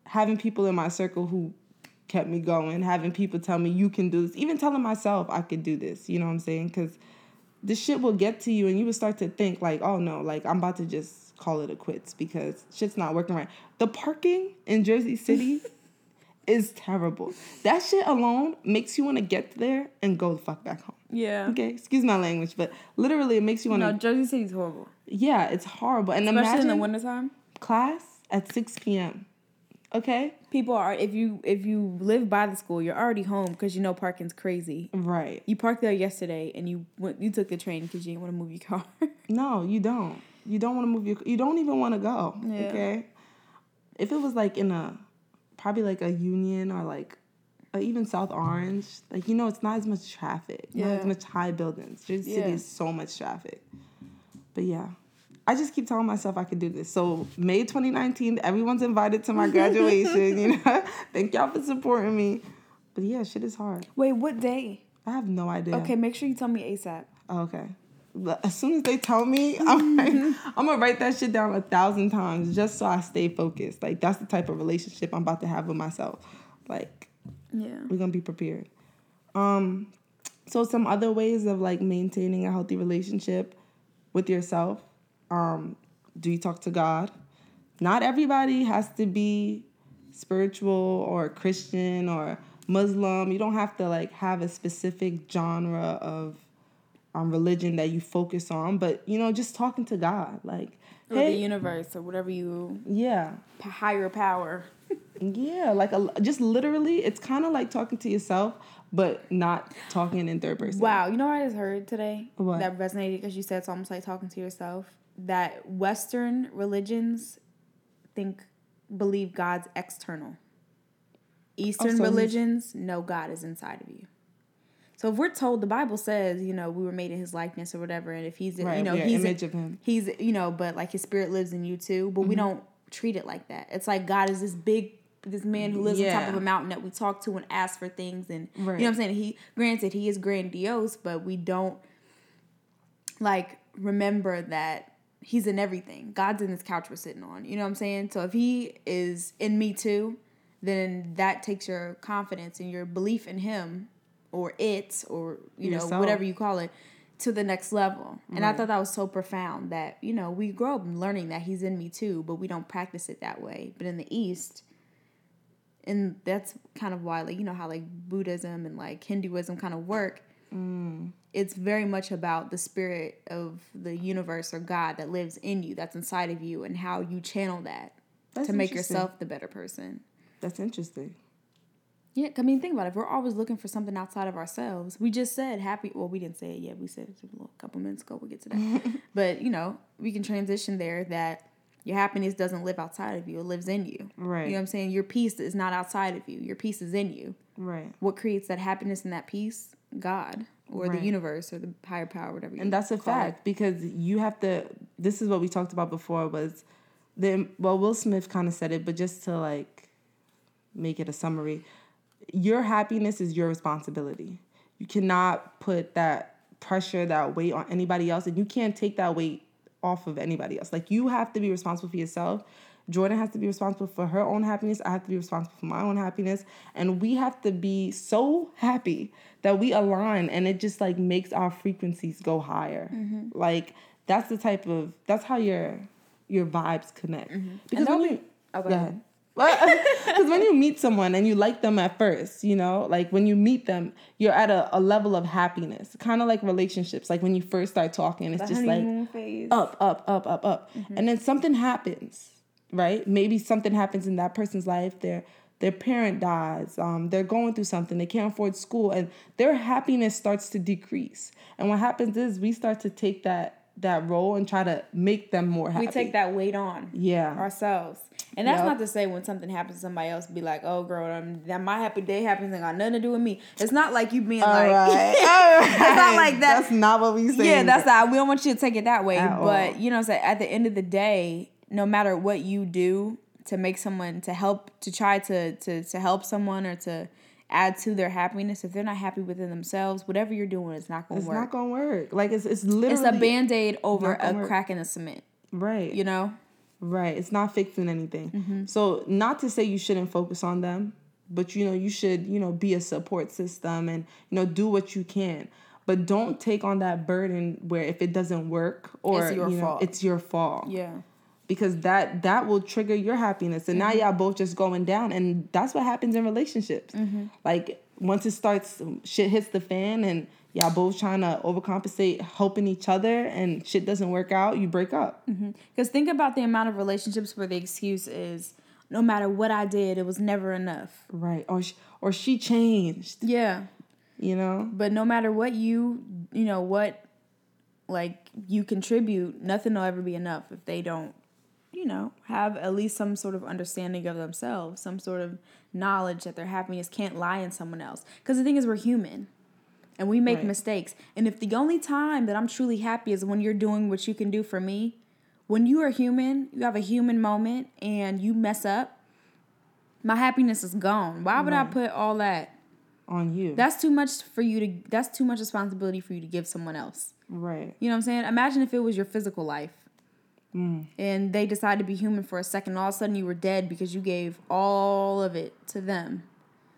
having people in my circle who kept me going, having people tell me, you can do this, even telling myself I could do this. You know what I'm saying? Because this shit will get to you and you will start to think like, oh no, like I'm about to just call it a quits because shit's not working right. The parking in Jersey City is terrible. That shit alone makes you want to get there and go the fuck back home. Yeah. Okay, excuse my language, but literally it makes you want to. No, Jersey City's horrible. Yeah, it's horrible. And Especially imagine in the wintertime. class at 6 p.m. Okay? People are if you if you live by the school, you're already home because you know parking's crazy. Right. You parked there yesterday and you went you took the train because you didn't want to move your car. No, you don't. You don't want to move your. You don't even want to go. Yeah. Okay. If it was like in a, probably like a Union or like, or even South Orange, like you know, it's not as much traffic. Not Yeah. as much high buildings. Jersey City Yeah. is so much traffic. But yeah. I just keep telling myself I could do this. So May 2019, everyone's invited to my graduation. you know, thank y'all for supporting me. But yeah, shit is hard. Wait, what day? I have no idea. Okay, make sure you tell me ASAP. Oh, okay. But As soon as they tell me, I'm like, I'm gonna write that shit down a thousand times just so I stay focused. Like that's the type of relationship I'm about to have with myself. Like Yeah. we're gonna be prepared. Um, so some other ways of like maintaining a healthy relationship with yourself. Um, do you talk to God? Not everybody has to be spiritual or Christian or Muslim. You don't have to like have a specific genre of um, religion that you focus on, but you know, just talking to God, like, Or the universe or whatever you yeah, p- higher power. yeah, like a, just literally, it's kind of like talking to yourself, but not talking in third person. Wow, you know what I just heard today? What? That resonated because you said it's almost like talking to yourself. That Western religions think believe God's external. Eastern Oh, so religions know God is inside of you. So if we're told the Bible says, you know, we were made in His likeness or whatever, and if He's, Right, you know, we He's image of Him. He's, you know, but like His Spirit lives in you too. But we Mm-hmm. don't treat it like that. It's like God is this big, this man who lives on top of a mountain that we talk to and ask for things, and Right. you know what I'm saying. He, granted, He is grandiose, but we don't like remember that he's in everything. God's in this couch we're sitting on. You know what I'm saying? So if he is in me too, then that takes your confidence and your belief in him or it or you know Yourself. whatever you call it to the next level. And I thought that was so profound that, you know, we grow up learning that he's in me too, but we don't practice it that way. But in the East, and that's kind of why, like, you know, how like Buddhism and like Hinduism kind of work. Mm. It's very much about the spirit of the universe or God that lives in you, that's inside of you, and how you channel that That's to make yourself the better person. That's interesting. Yeah, I mean, think about it. If we're always looking for something outside of ourselves, we just said happy. Well, we didn't say it yet. We said it a couple minutes ago. We'll get to that. but you know, we can transition there. That your happiness doesn't live outside of you; it lives in you. Right. You know what I'm saying? Your peace is not outside of you. Your peace is in you. Right. What creates that happiness and that peace? God or the universe or the higher power, whatever. You and that's a call it. fact because you have to this is what we talked about before was the well will smith kind of said it but just to like make it a summary your happiness is your responsibility. You cannot put that pressure that weight on anybody else and you can't take that weight off of anybody else. Like you have to be responsible for yourself. Jordan has to be responsible for her own happiness. I have to be responsible for my own happiness. And we have to be so happy that we align and it just like makes our frequencies go higher. Mm-hmm. Like that's the type of that's how your your vibes connect. Mm-hmm. Because don't when you Oh, go Go ahead. ahead. Because when you meet someone and you like them at first, you know, like when you meet them, you're at a, a level of happiness, kind of like relationships. Like when you first start talking, it's The just like phase. up, up, up, up, up, and then something happens, right? Maybe something happens in that person's life. Their their parent dies. Um, they're going through something. They can't afford school, and their happiness starts to decrease. And what happens is we start to take that that role and try to make them more happy. We take that weight on. yeah, ourselves. And that's Yep. not to say when something happens to somebody else, be like, "Oh, girl, um, that my happy day happens and got nothing to do with me." It's not like you being All like, right. All right. It's not like that. That's not what we say. yeah, that's not. We don't want you to take it that way. At but all. you know, what I'm saying at the end of the day, no matter what you do to make someone to help to try to to to help someone or to add to their happiness, if they're not happy within themselves, whatever you're doing is not going It's to work. It's not gonna work. Like it's it's literally it's a band aid over a work. crack in the cement. right. You know. Right. It's not fixing anything. Mm-hmm. So not to say you shouldn't focus on them, but you know, you should, you know, be a support system and, you know, do what you can. But don't take on that burden where if it doesn't work or It's your you know, fault. it's your fault. Yeah. Because that that will trigger your happiness. And Mm-hmm. now y'all both just going down. And that's what happens in relationships. Mm-hmm. Like once it starts shit hits the fan and y'all both trying to overcompensate, helping each other and shit doesn't work out, you break up. Mm-hmm. Because think about the amount of relationships where the excuse is, no matter what I did, it was never enough. Right. Or she, or she changed. Yeah. You know? But no matter what you, you know, what like you contribute, nothing will ever be enough if they don't, you know, have at least some sort of understanding of themselves, some sort of knowledge that their happiness can't lie in someone else. Because the thing is, we're human. And we make Right. mistakes. And if the only time that I'm truly happy is when you're doing what you can do for me, when you are human, you have a human moment and you mess up, my happiness is gone. Why would I put all that? On you. That's too much for you to that's too much responsibility for you to give someone else. right. You know what I'm saying? Imagine if it was your physical life. Mm. And they decided to be human for a second, all of a sudden you were dead because you gave all of it to them.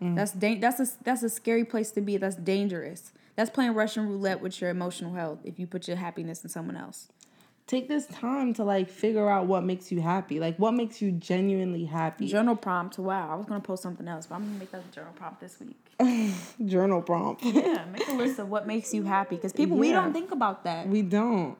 Mm. That's da- that's a that's a scary place to be. That's dangerous. That's playing Russian roulette with your emotional health if you put your happiness in someone else. Take this time to like figure out what makes you happy. Like what makes you genuinely happy. Journal prompt. Wow, I was gonna post something else, but I'm gonna make that a journal prompt this week. Journal prompt. Yeah, make a list of what makes you happy because people we don't think about that. we don't.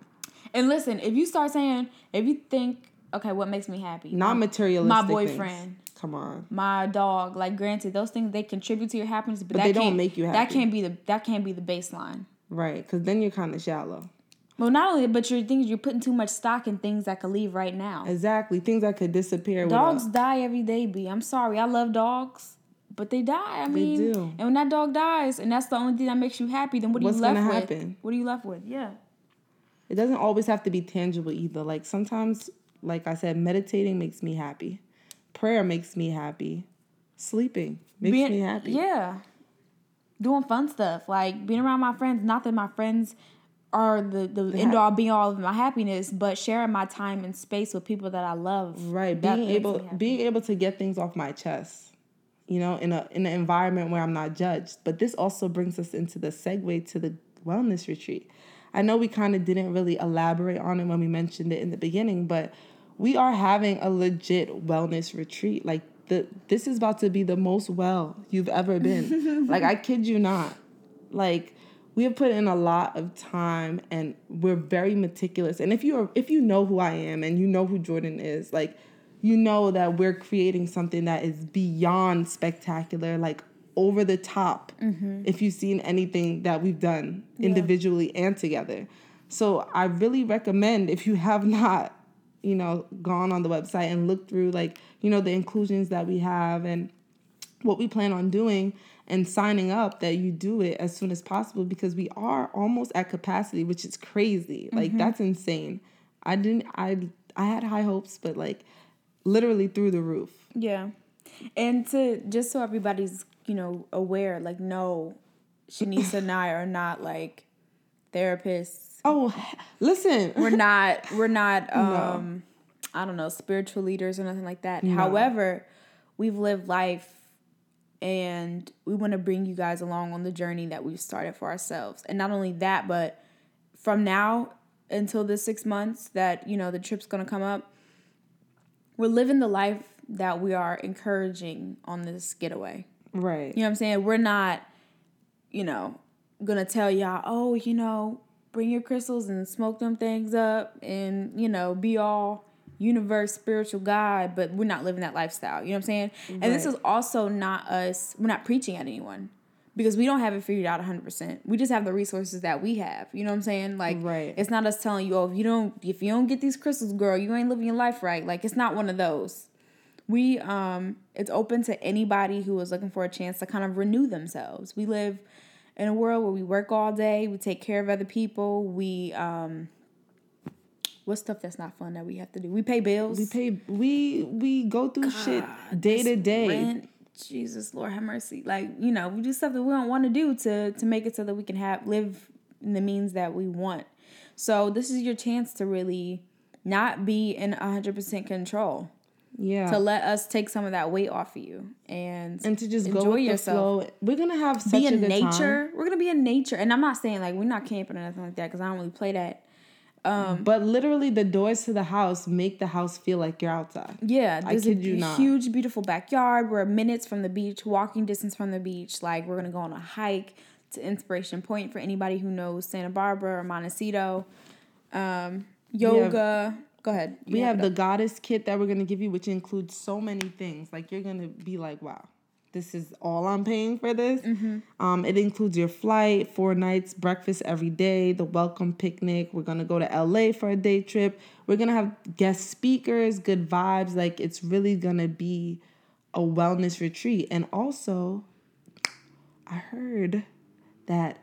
And listen, if you start saying, if you think, okay, what makes me happy? Not materialistic. my things. Come on. my dog. Like, granted, those things they contribute to your happiness, but, But that they don't can't- make you happy. That can't be the that can't be the baseline. Right. Because then you're kind of shallow. Well, not only, but your things you're putting too much stock in things that could leave right now. Exactly. Things that could disappear. Dogs a- die every day. B. I'm sorry, I love dogs, but they die. I mean, do. and when that dog dies, and that's the only thing that makes you happy, then what are What's you left gonna with? happen? What are you left with? Yeah. It doesn't always have to be tangible either. Like sometimes, like I said, meditating makes me happy. Prayer makes me happy. Sleeping makes Being- me happy. Yeah. Doing fun stuff. Like being around my friends. Not that my friends are the, the end all be all of my happiness, but sharing my time and space with people that I love. Right. Being able being able to get things off my chest. you know, in a in an environment where I'm not judged. But this also brings us into the segue to the wellness retreat. I know we kind of didn't really elaborate on it when we mentioned it in the beginning, but we are having a legit wellness retreat. Like the this is about to be the most well you've ever been. like I kid you not. Like we have put in a lot of time and we're very meticulous. And if you're if you know who I am and you know who Jordan is, like you know that we're creating something that is beyond spectacular, like over the top. Mm-hmm. If you've seen anything that we've done individually yeah. and together. So I really recommend if you have not, you know, gone on the website and looked through like, you know, the inclusions that we have and what we plan on doing and signing up that you do it as soon as possible because we are almost at capacity, which is crazy. Mm-hmm. Like that's insane. I didn't I I had high hopes, but like literally through the roof. Yeah. And to just so everybody's, you know, aware, like no, Shanisa and I are not like therapists. Oh, listen. We're not we're not um no. I don't know, spiritual leaders or nothing like that. No. However, we've lived life and we want to bring you guys along on the journey that we've started for ourselves. And not only that, but from now until the 6 months that, you know, the trip's going to come up, we're living the life that we are encouraging on this getaway. Right. You know what I'm saying? We're not, you know, gonna tell y'all, oh, you know, bring your crystals and smoke them things up and, you know, be all universe spiritual guide, but we're not living that lifestyle. You know what I'm saying? Right. And this is also not us, we're not preaching at anyone because we don't have it figured out 100%. We just have the resources that we have. You know what I'm saying? Like right. it's not us telling you, "Oh, if you don't if you don't get these crystals, girl, you ain't living your life right." Like it's not one of those. We um it's open to anybody who is looking for a chance to kind of renew themselves. We live in a world where we work all day, we take care of other people, we um what stuff that's not fun that we have to do? We pay bills. We pay we we go through God, shit day to day. Rent, Jesus, Lord have mercy. Like, you know, we do stuff that we don't want to do to to make it so that we can have live in the means that we want. So this is your chance to really not be in 100% control. Yeah. To let us take some of that weight off of you and and to just enjoy go with yourself. Flow. We're gonna have such be in nature. Time. We're gonna be in nature, and I'm not saying like we're not camping or nothing like that because I don't really play that. Um, but literally, the doors to the house make the house feel like you're outside. Yeah, there's a huge, beautiful backyard. We're minutes from the beach, walking distance from the beach. Like we're gonna go on a hike to Inspiration Point for anybody who knows Santa Barbara or Montecito. Um, yoga. Have, go ahead. You we have, have the goddess kit that we're gonna give you, which includes so many things. Like you're gonna be like, wow this is all I'm paying for this. Mm-hmm. Um, it includes your flight, four nights, breakfast every day, the welcome picnic. We're gonna go to LA for a day trip. We're gonna have guest speakers, good vibes. Like it's really gonna be a wellness retreat. And also, I heard that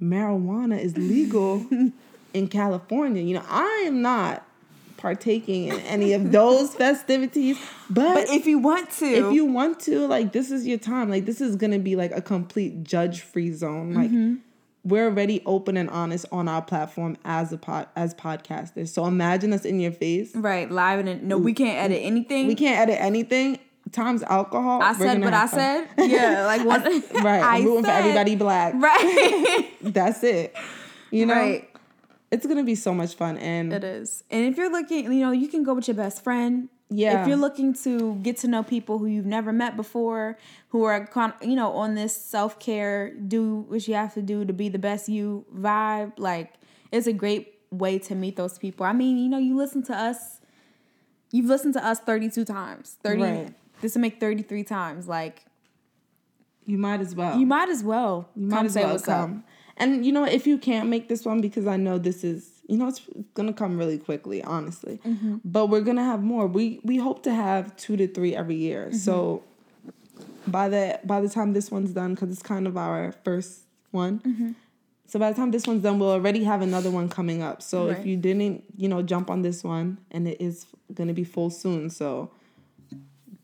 marijuana is legal in California. You know, I am not partaking in any of those festivities. But, but if you want to, if you want to, like this is your time. Like this is gonna be like a complete judge free zone. Like mm-hmm. we're already open and honest on our platform as a pod as podcasters. So imagine us in your face, right? Live and no, we can't edit anything. We can't edit anything. Times alcohol. I said what I said. Yeah, like what? right. I'm rooting said, for everybody black. Right. That's it. You know. Right it's gonna be so much fun and it is. And if you're looking you know you can go with your best friend. Yeah. if you're looking to get to know people who you've never met before who are kind, you know on this self-care do what you have to do to be the best you vibe like it's a great way to meet those people. I mean you know you listen to us you've listened to us 32 times. 30 right. this will make 33 times like you might as well. You might as well you might as well come. And you know, if you can't make this one, because I know this is, you know, it's gonna come really quickly, honestly. Mm-hmm. But we're gonna have more. We we hope to have two to three every year. Mm-hmm. So by the by the time this one's done, because it's kind of our first one. Mm-hmm. So by the time this one's done, we'll already have another one coming up. So right. if you didn't, you know, jump on this one, and it is gonna be full soon. So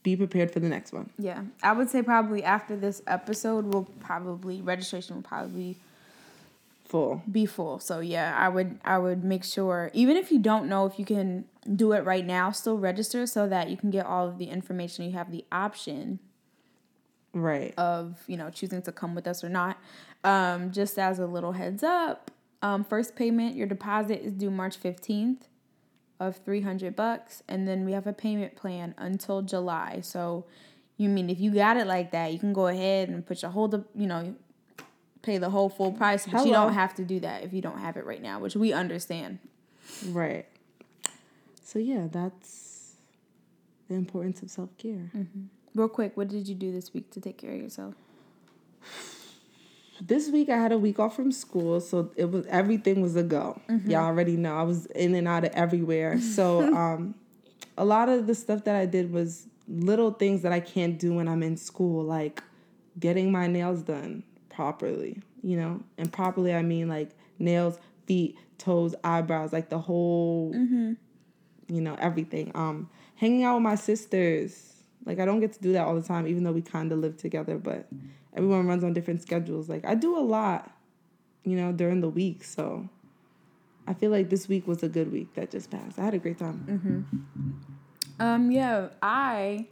be prepared for the next one. Yeah, I would say probably after this episode, we'll probably registration will probably full. Be full. So yeah, I would I would make sure even if you don't know if you can do it right now, still register so that you can get all of the information. You have the option Right. of you know choosing to come with us or not. Um, just as a little heads up, um, first payment, your deposit is due March fifteenth of three hundred bucks, and then we have a payment plan until July. So, you mean if you got it like that, you can go ahead and put your whole, de- you know, pay the whole full price, but you don't have to do that if you don't have it right now, which we understand. Right. So yeah, that's the importance of self care. Real quick, what did you do this week to take care of yourself? This week I had a week off from school, so it was everything was a go. Y'all already know I was in and out of everywhere. So um, a lot of the stuff that I did was little things that I can't do when I'm in school, like getting my nails done properly. You know, and properly I mean like nails, feet, toes, eyebrows, like the whole, you know, everything. Um, hanging out with my sisters. Like I don't get to do that all the time, even though we kind of live together, but everyone runs on different schedules. Like I do a lot, you know, during the week. So I feel like this week was a good week that just passed. I had a great time. Um, yeah, I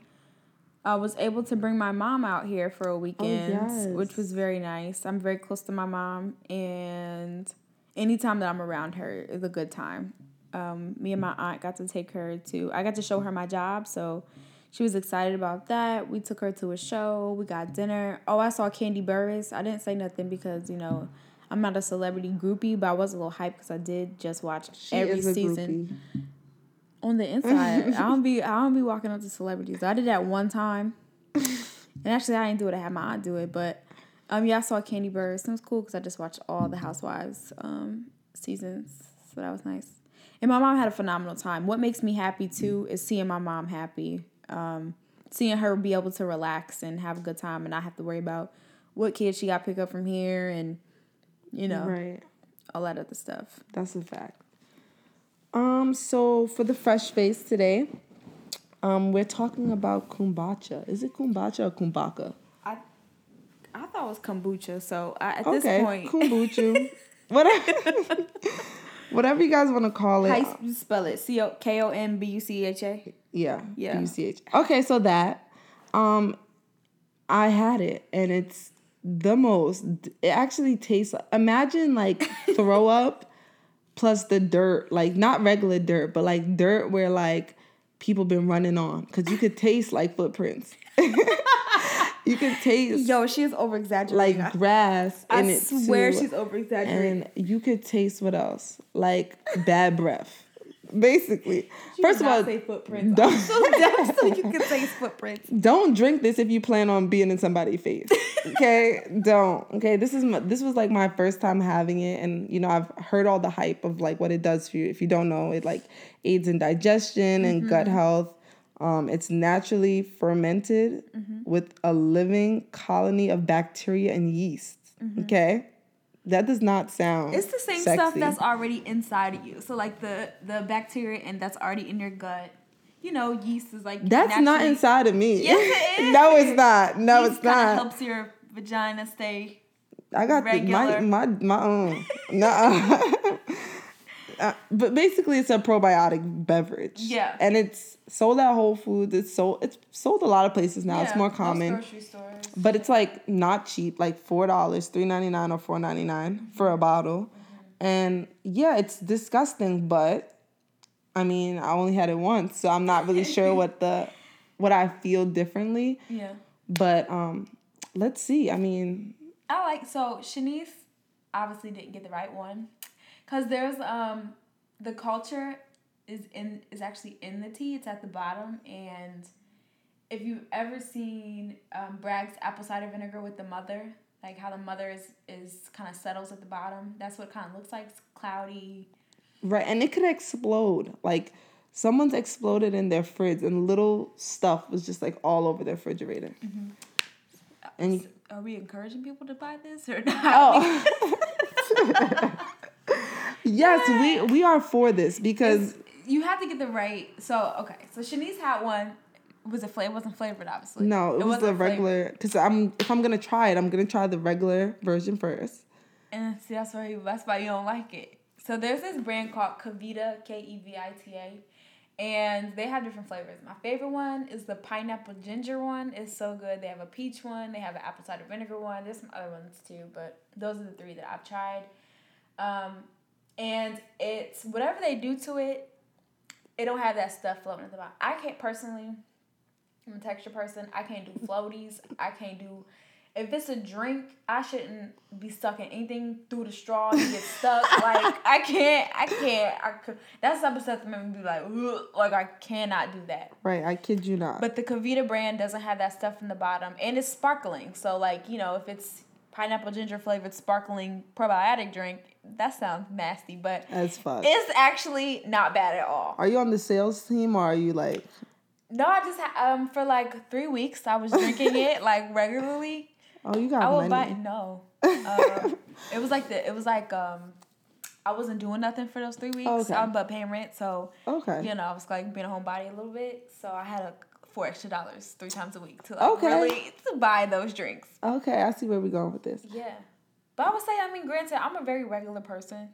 I was able to bring my mom out here for a weekend, yes. which was very nice. I'm very close to my mom, and anytime that I'm around her is a good time. Um, me and my aunt got to take her to. I got to show her my job, so she was excited about that. We took her to a show. We got dinner. Oh, I saw Kandi Burruss. I didn't say nothing because you know. I'm not a celebrity groupie, but I was a little hyped because I did just watch She every season groupie. On the inside. I don't be I don't be walking up to celebrities. I did that one time, and actually I didn't do it. I had my aunt do it, but um yeah, I saw Kandi Burruss. It was cool because I just watched all the Housewives um seasons, so that was nice. And my mom had a phenomenal time. What makes me happy too is seeing my mom happy, um, seeing her be able to relax and have a good time, and not have to worry about what kids she got pick up from here and you know Right. all that other stuff. That's a fact. Um, so for the fresh face today, um, we're talking about kombucha. Is it kombucha or kumbaka? I I thought it was kombucha. So I, at okay, this point, kombucha. whatever, whatever you guys want to call it. How you spell it? C O K O M B U C H A. Yeah. Yeah. UCH. Okay, so that um I had it and it's the most it actually tastes imagine like throw up plus the dirt, like not regular dirt, but like dirt where like people been running on cuz you could taste like footprints. you could taste Yo, she is over exaggerating. like grass I it swear too. she's over exaggerating. and you could taste what else? Like bad breath. Basically. First of all, say footprints. don't- I'm so so you can taste footprints. don't drink this if you plan on being in somebody's face. Okay, don't. Okay, this is my, this was like my first time having it, and you know I've heard all the hype of like what it does for you. If you don't know, it like aids in digestion and gut mm-hmm. health. Um, it's naturally fermented mm-hmm. with a living colony of bacteria and yeast. Mm-hmm. Okay, that does not sound. It's the same sexy. stuff that's already inside of you. So like the the bacteria and that's already in your gut. You know, yeast is like That's not inside of me. Yes, it no, it's not. No, yeast it's not. helps your vagina stay. I got the, my my my own. no. Uh, but basically, it's a probiotic beverage. Yeah. and it's sold at Whole Foods. It's sold. It's sold a lot of places now. it's more common, grocery stores. but it's like not cheap. Like four dollars, three ninety nine or four ninety nine for a bottle, and yeah, it's disgusting. But I mean, I only had it once, so I'm not really sure what the what I feel differently. Yeah. But um, let's see. I mean, I like so Shanice obviously didn't get the right one because there's um the culture is in is actually in the tea. It's at the bottom, and if you've ever seen um, Bragg's apple cider vinegar with the mother, like how the mother is is kind of settles at the bottom. That's what it kind of looks like. It's cloudy. Right, and it could explode. Like someone's exploded in their fridge, and little stuff was just like all over their refrigerator. And you, Are we encouraging people to buy this or not? oh, yes, we we are for this because you have to get the right. So okay, so Shanice had one. Was it flavor? It wasn't flavored, obviously. no, it, was the regular. Because I'm if I'm gonna try it, I'm gonna try the regular version first. And see, that's why you, that's why you don't like it. So there's this brand called KeVita, K E V I T A, And they have different flavors. My favorite one is the pineapple ginger one. It's so good. They have a peach one. They have an apple cider vinegar one. There's some other ones too, but those are the three that I've tried. Um, and it's whatever they do to it, it don't have that stuff floating at the bottom. I can't personally. I'm a texture person. I can't do floaties. I can't do if it's a drink, I shouldn't be stuck in anything through the straw and get stuck. like I can't, I can't. I could. That's the type of stuff that made me be like, Ugh. like I cannot do that. Right, I kid you not. But the KeVita brand doesn't have that stuff in the bottom, and it's sparkling. So like you know, if it's pineapple ginger flavored sparkling probiotic drink, that sounds nasty, but. It's actually not bad at all. Are you on the sales team or are you like? No, I just um for like three weeks I was drinking it like regularly. Oh, you got I would money. buy no. Uh, it was like the it was like um I wasn't doing nothing for those three weeks. Okay. I'm but paying rent, so okay. You know, I was like being a homebody a little bit, so I had a four extra dollars three times a week to like okay. really to buy those drinks. Okay, I see where we're going with this. Yeah, but I would say, I mean, granted, I'm a very regular person.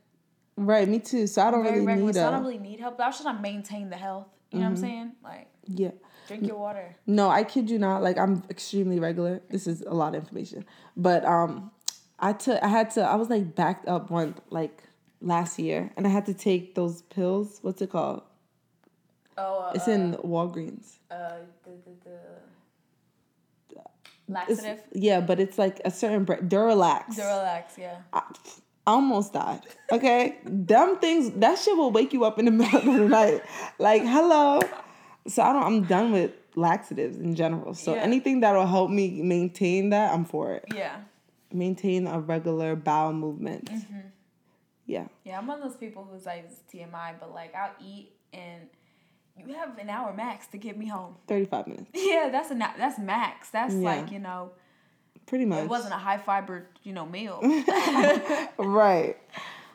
Right, me too. So I don't really regular, need. So I don't really need help. But I should not maintain the health. You know mm-hmm. what I'm mm-hmm. saying? Like. Yeah. Drink your water. No, I kid you not. Like I'm extremely regular. This is a lot of information, but um, I took. I had to. I was like backed up one like last year, and I had to take those pills. What's it called? Oh, uh, it's in Walgreens. Uh, the the. the laxative. It's, yeah, but it's like a certain brand, Duralax. Duralax, yeah. I, I almost died. Okay, dumb things. That shit will wake you up in the middle of the night. Like, hello. So I don't. I'm done with laxatives in general. So yeah. anything that will help me maintain that, I'm for it. Yeah. Maintain a regular bowel movement. Mm-hmm. Yeah. Yeah, I'm one of those people who's like TMI, but like I'll eat and you have an hour max to get me home. Thirty five minutes. Yeah, that's a that's max. That's yeah. like you know. Pretty much. It wasn't a high fiber, you know, meal. right.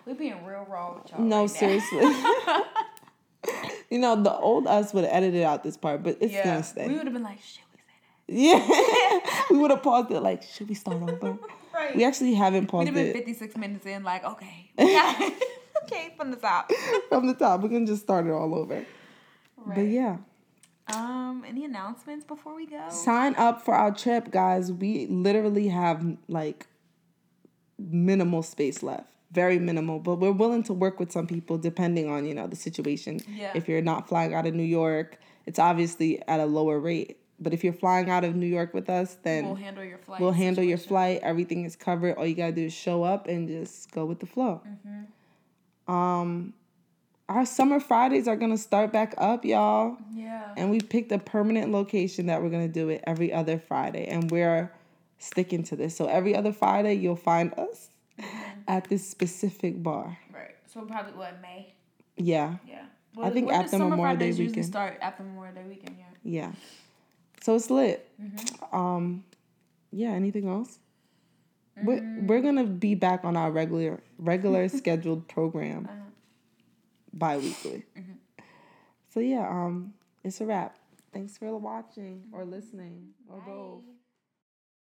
We're being real raw with y'all. No, right seriously. you know, the old us would have edited out this part, but it's yeah. gonna stay. We would have been like, should we say that? Yeah. we would have paused it like, should we start over? right. We actually haven't paused it. We'd have been 56 minutes in, like, okay. okay, from the top. from the top. We can just start it all over. Right. But yeah. Um, any announcements before we go? Sign up for our trip, guys. We literally have like minimal space left very minimal, but we're willing to work with some people depending on, you know, the situation. Yeah. If you're not flying out of New York, it's obviously at a lower rate. But if you're flying out of New York with us, then we'll handle your flight. We'll handle situation. your flight. Everything is covered. All you gotta do is show up and just go with the flow. Mm-hmm. Um, our summer Fridays are gonna start back up, y'all. Yeah. And we picked a permanent location that we're gonna do it every other Friday, and we're sticking to this. So every other Friday, you'll find us at this specific bar. Right. So probably what May. Yeah. Yeah. Well, I think after Memorial Day weekend. Start after Memorial Day weekend. Yeah. Yeah. So it's lit. Mm-hmm. Um, yeah. Anything else? Mm-hmm. We're mm. we're gonna be back on our regular regular scheduled program. Uh-huh. Bi-weekly. Mm-hmm. So yeah. Um, it's a wrap. Thanks for watching or listening or both.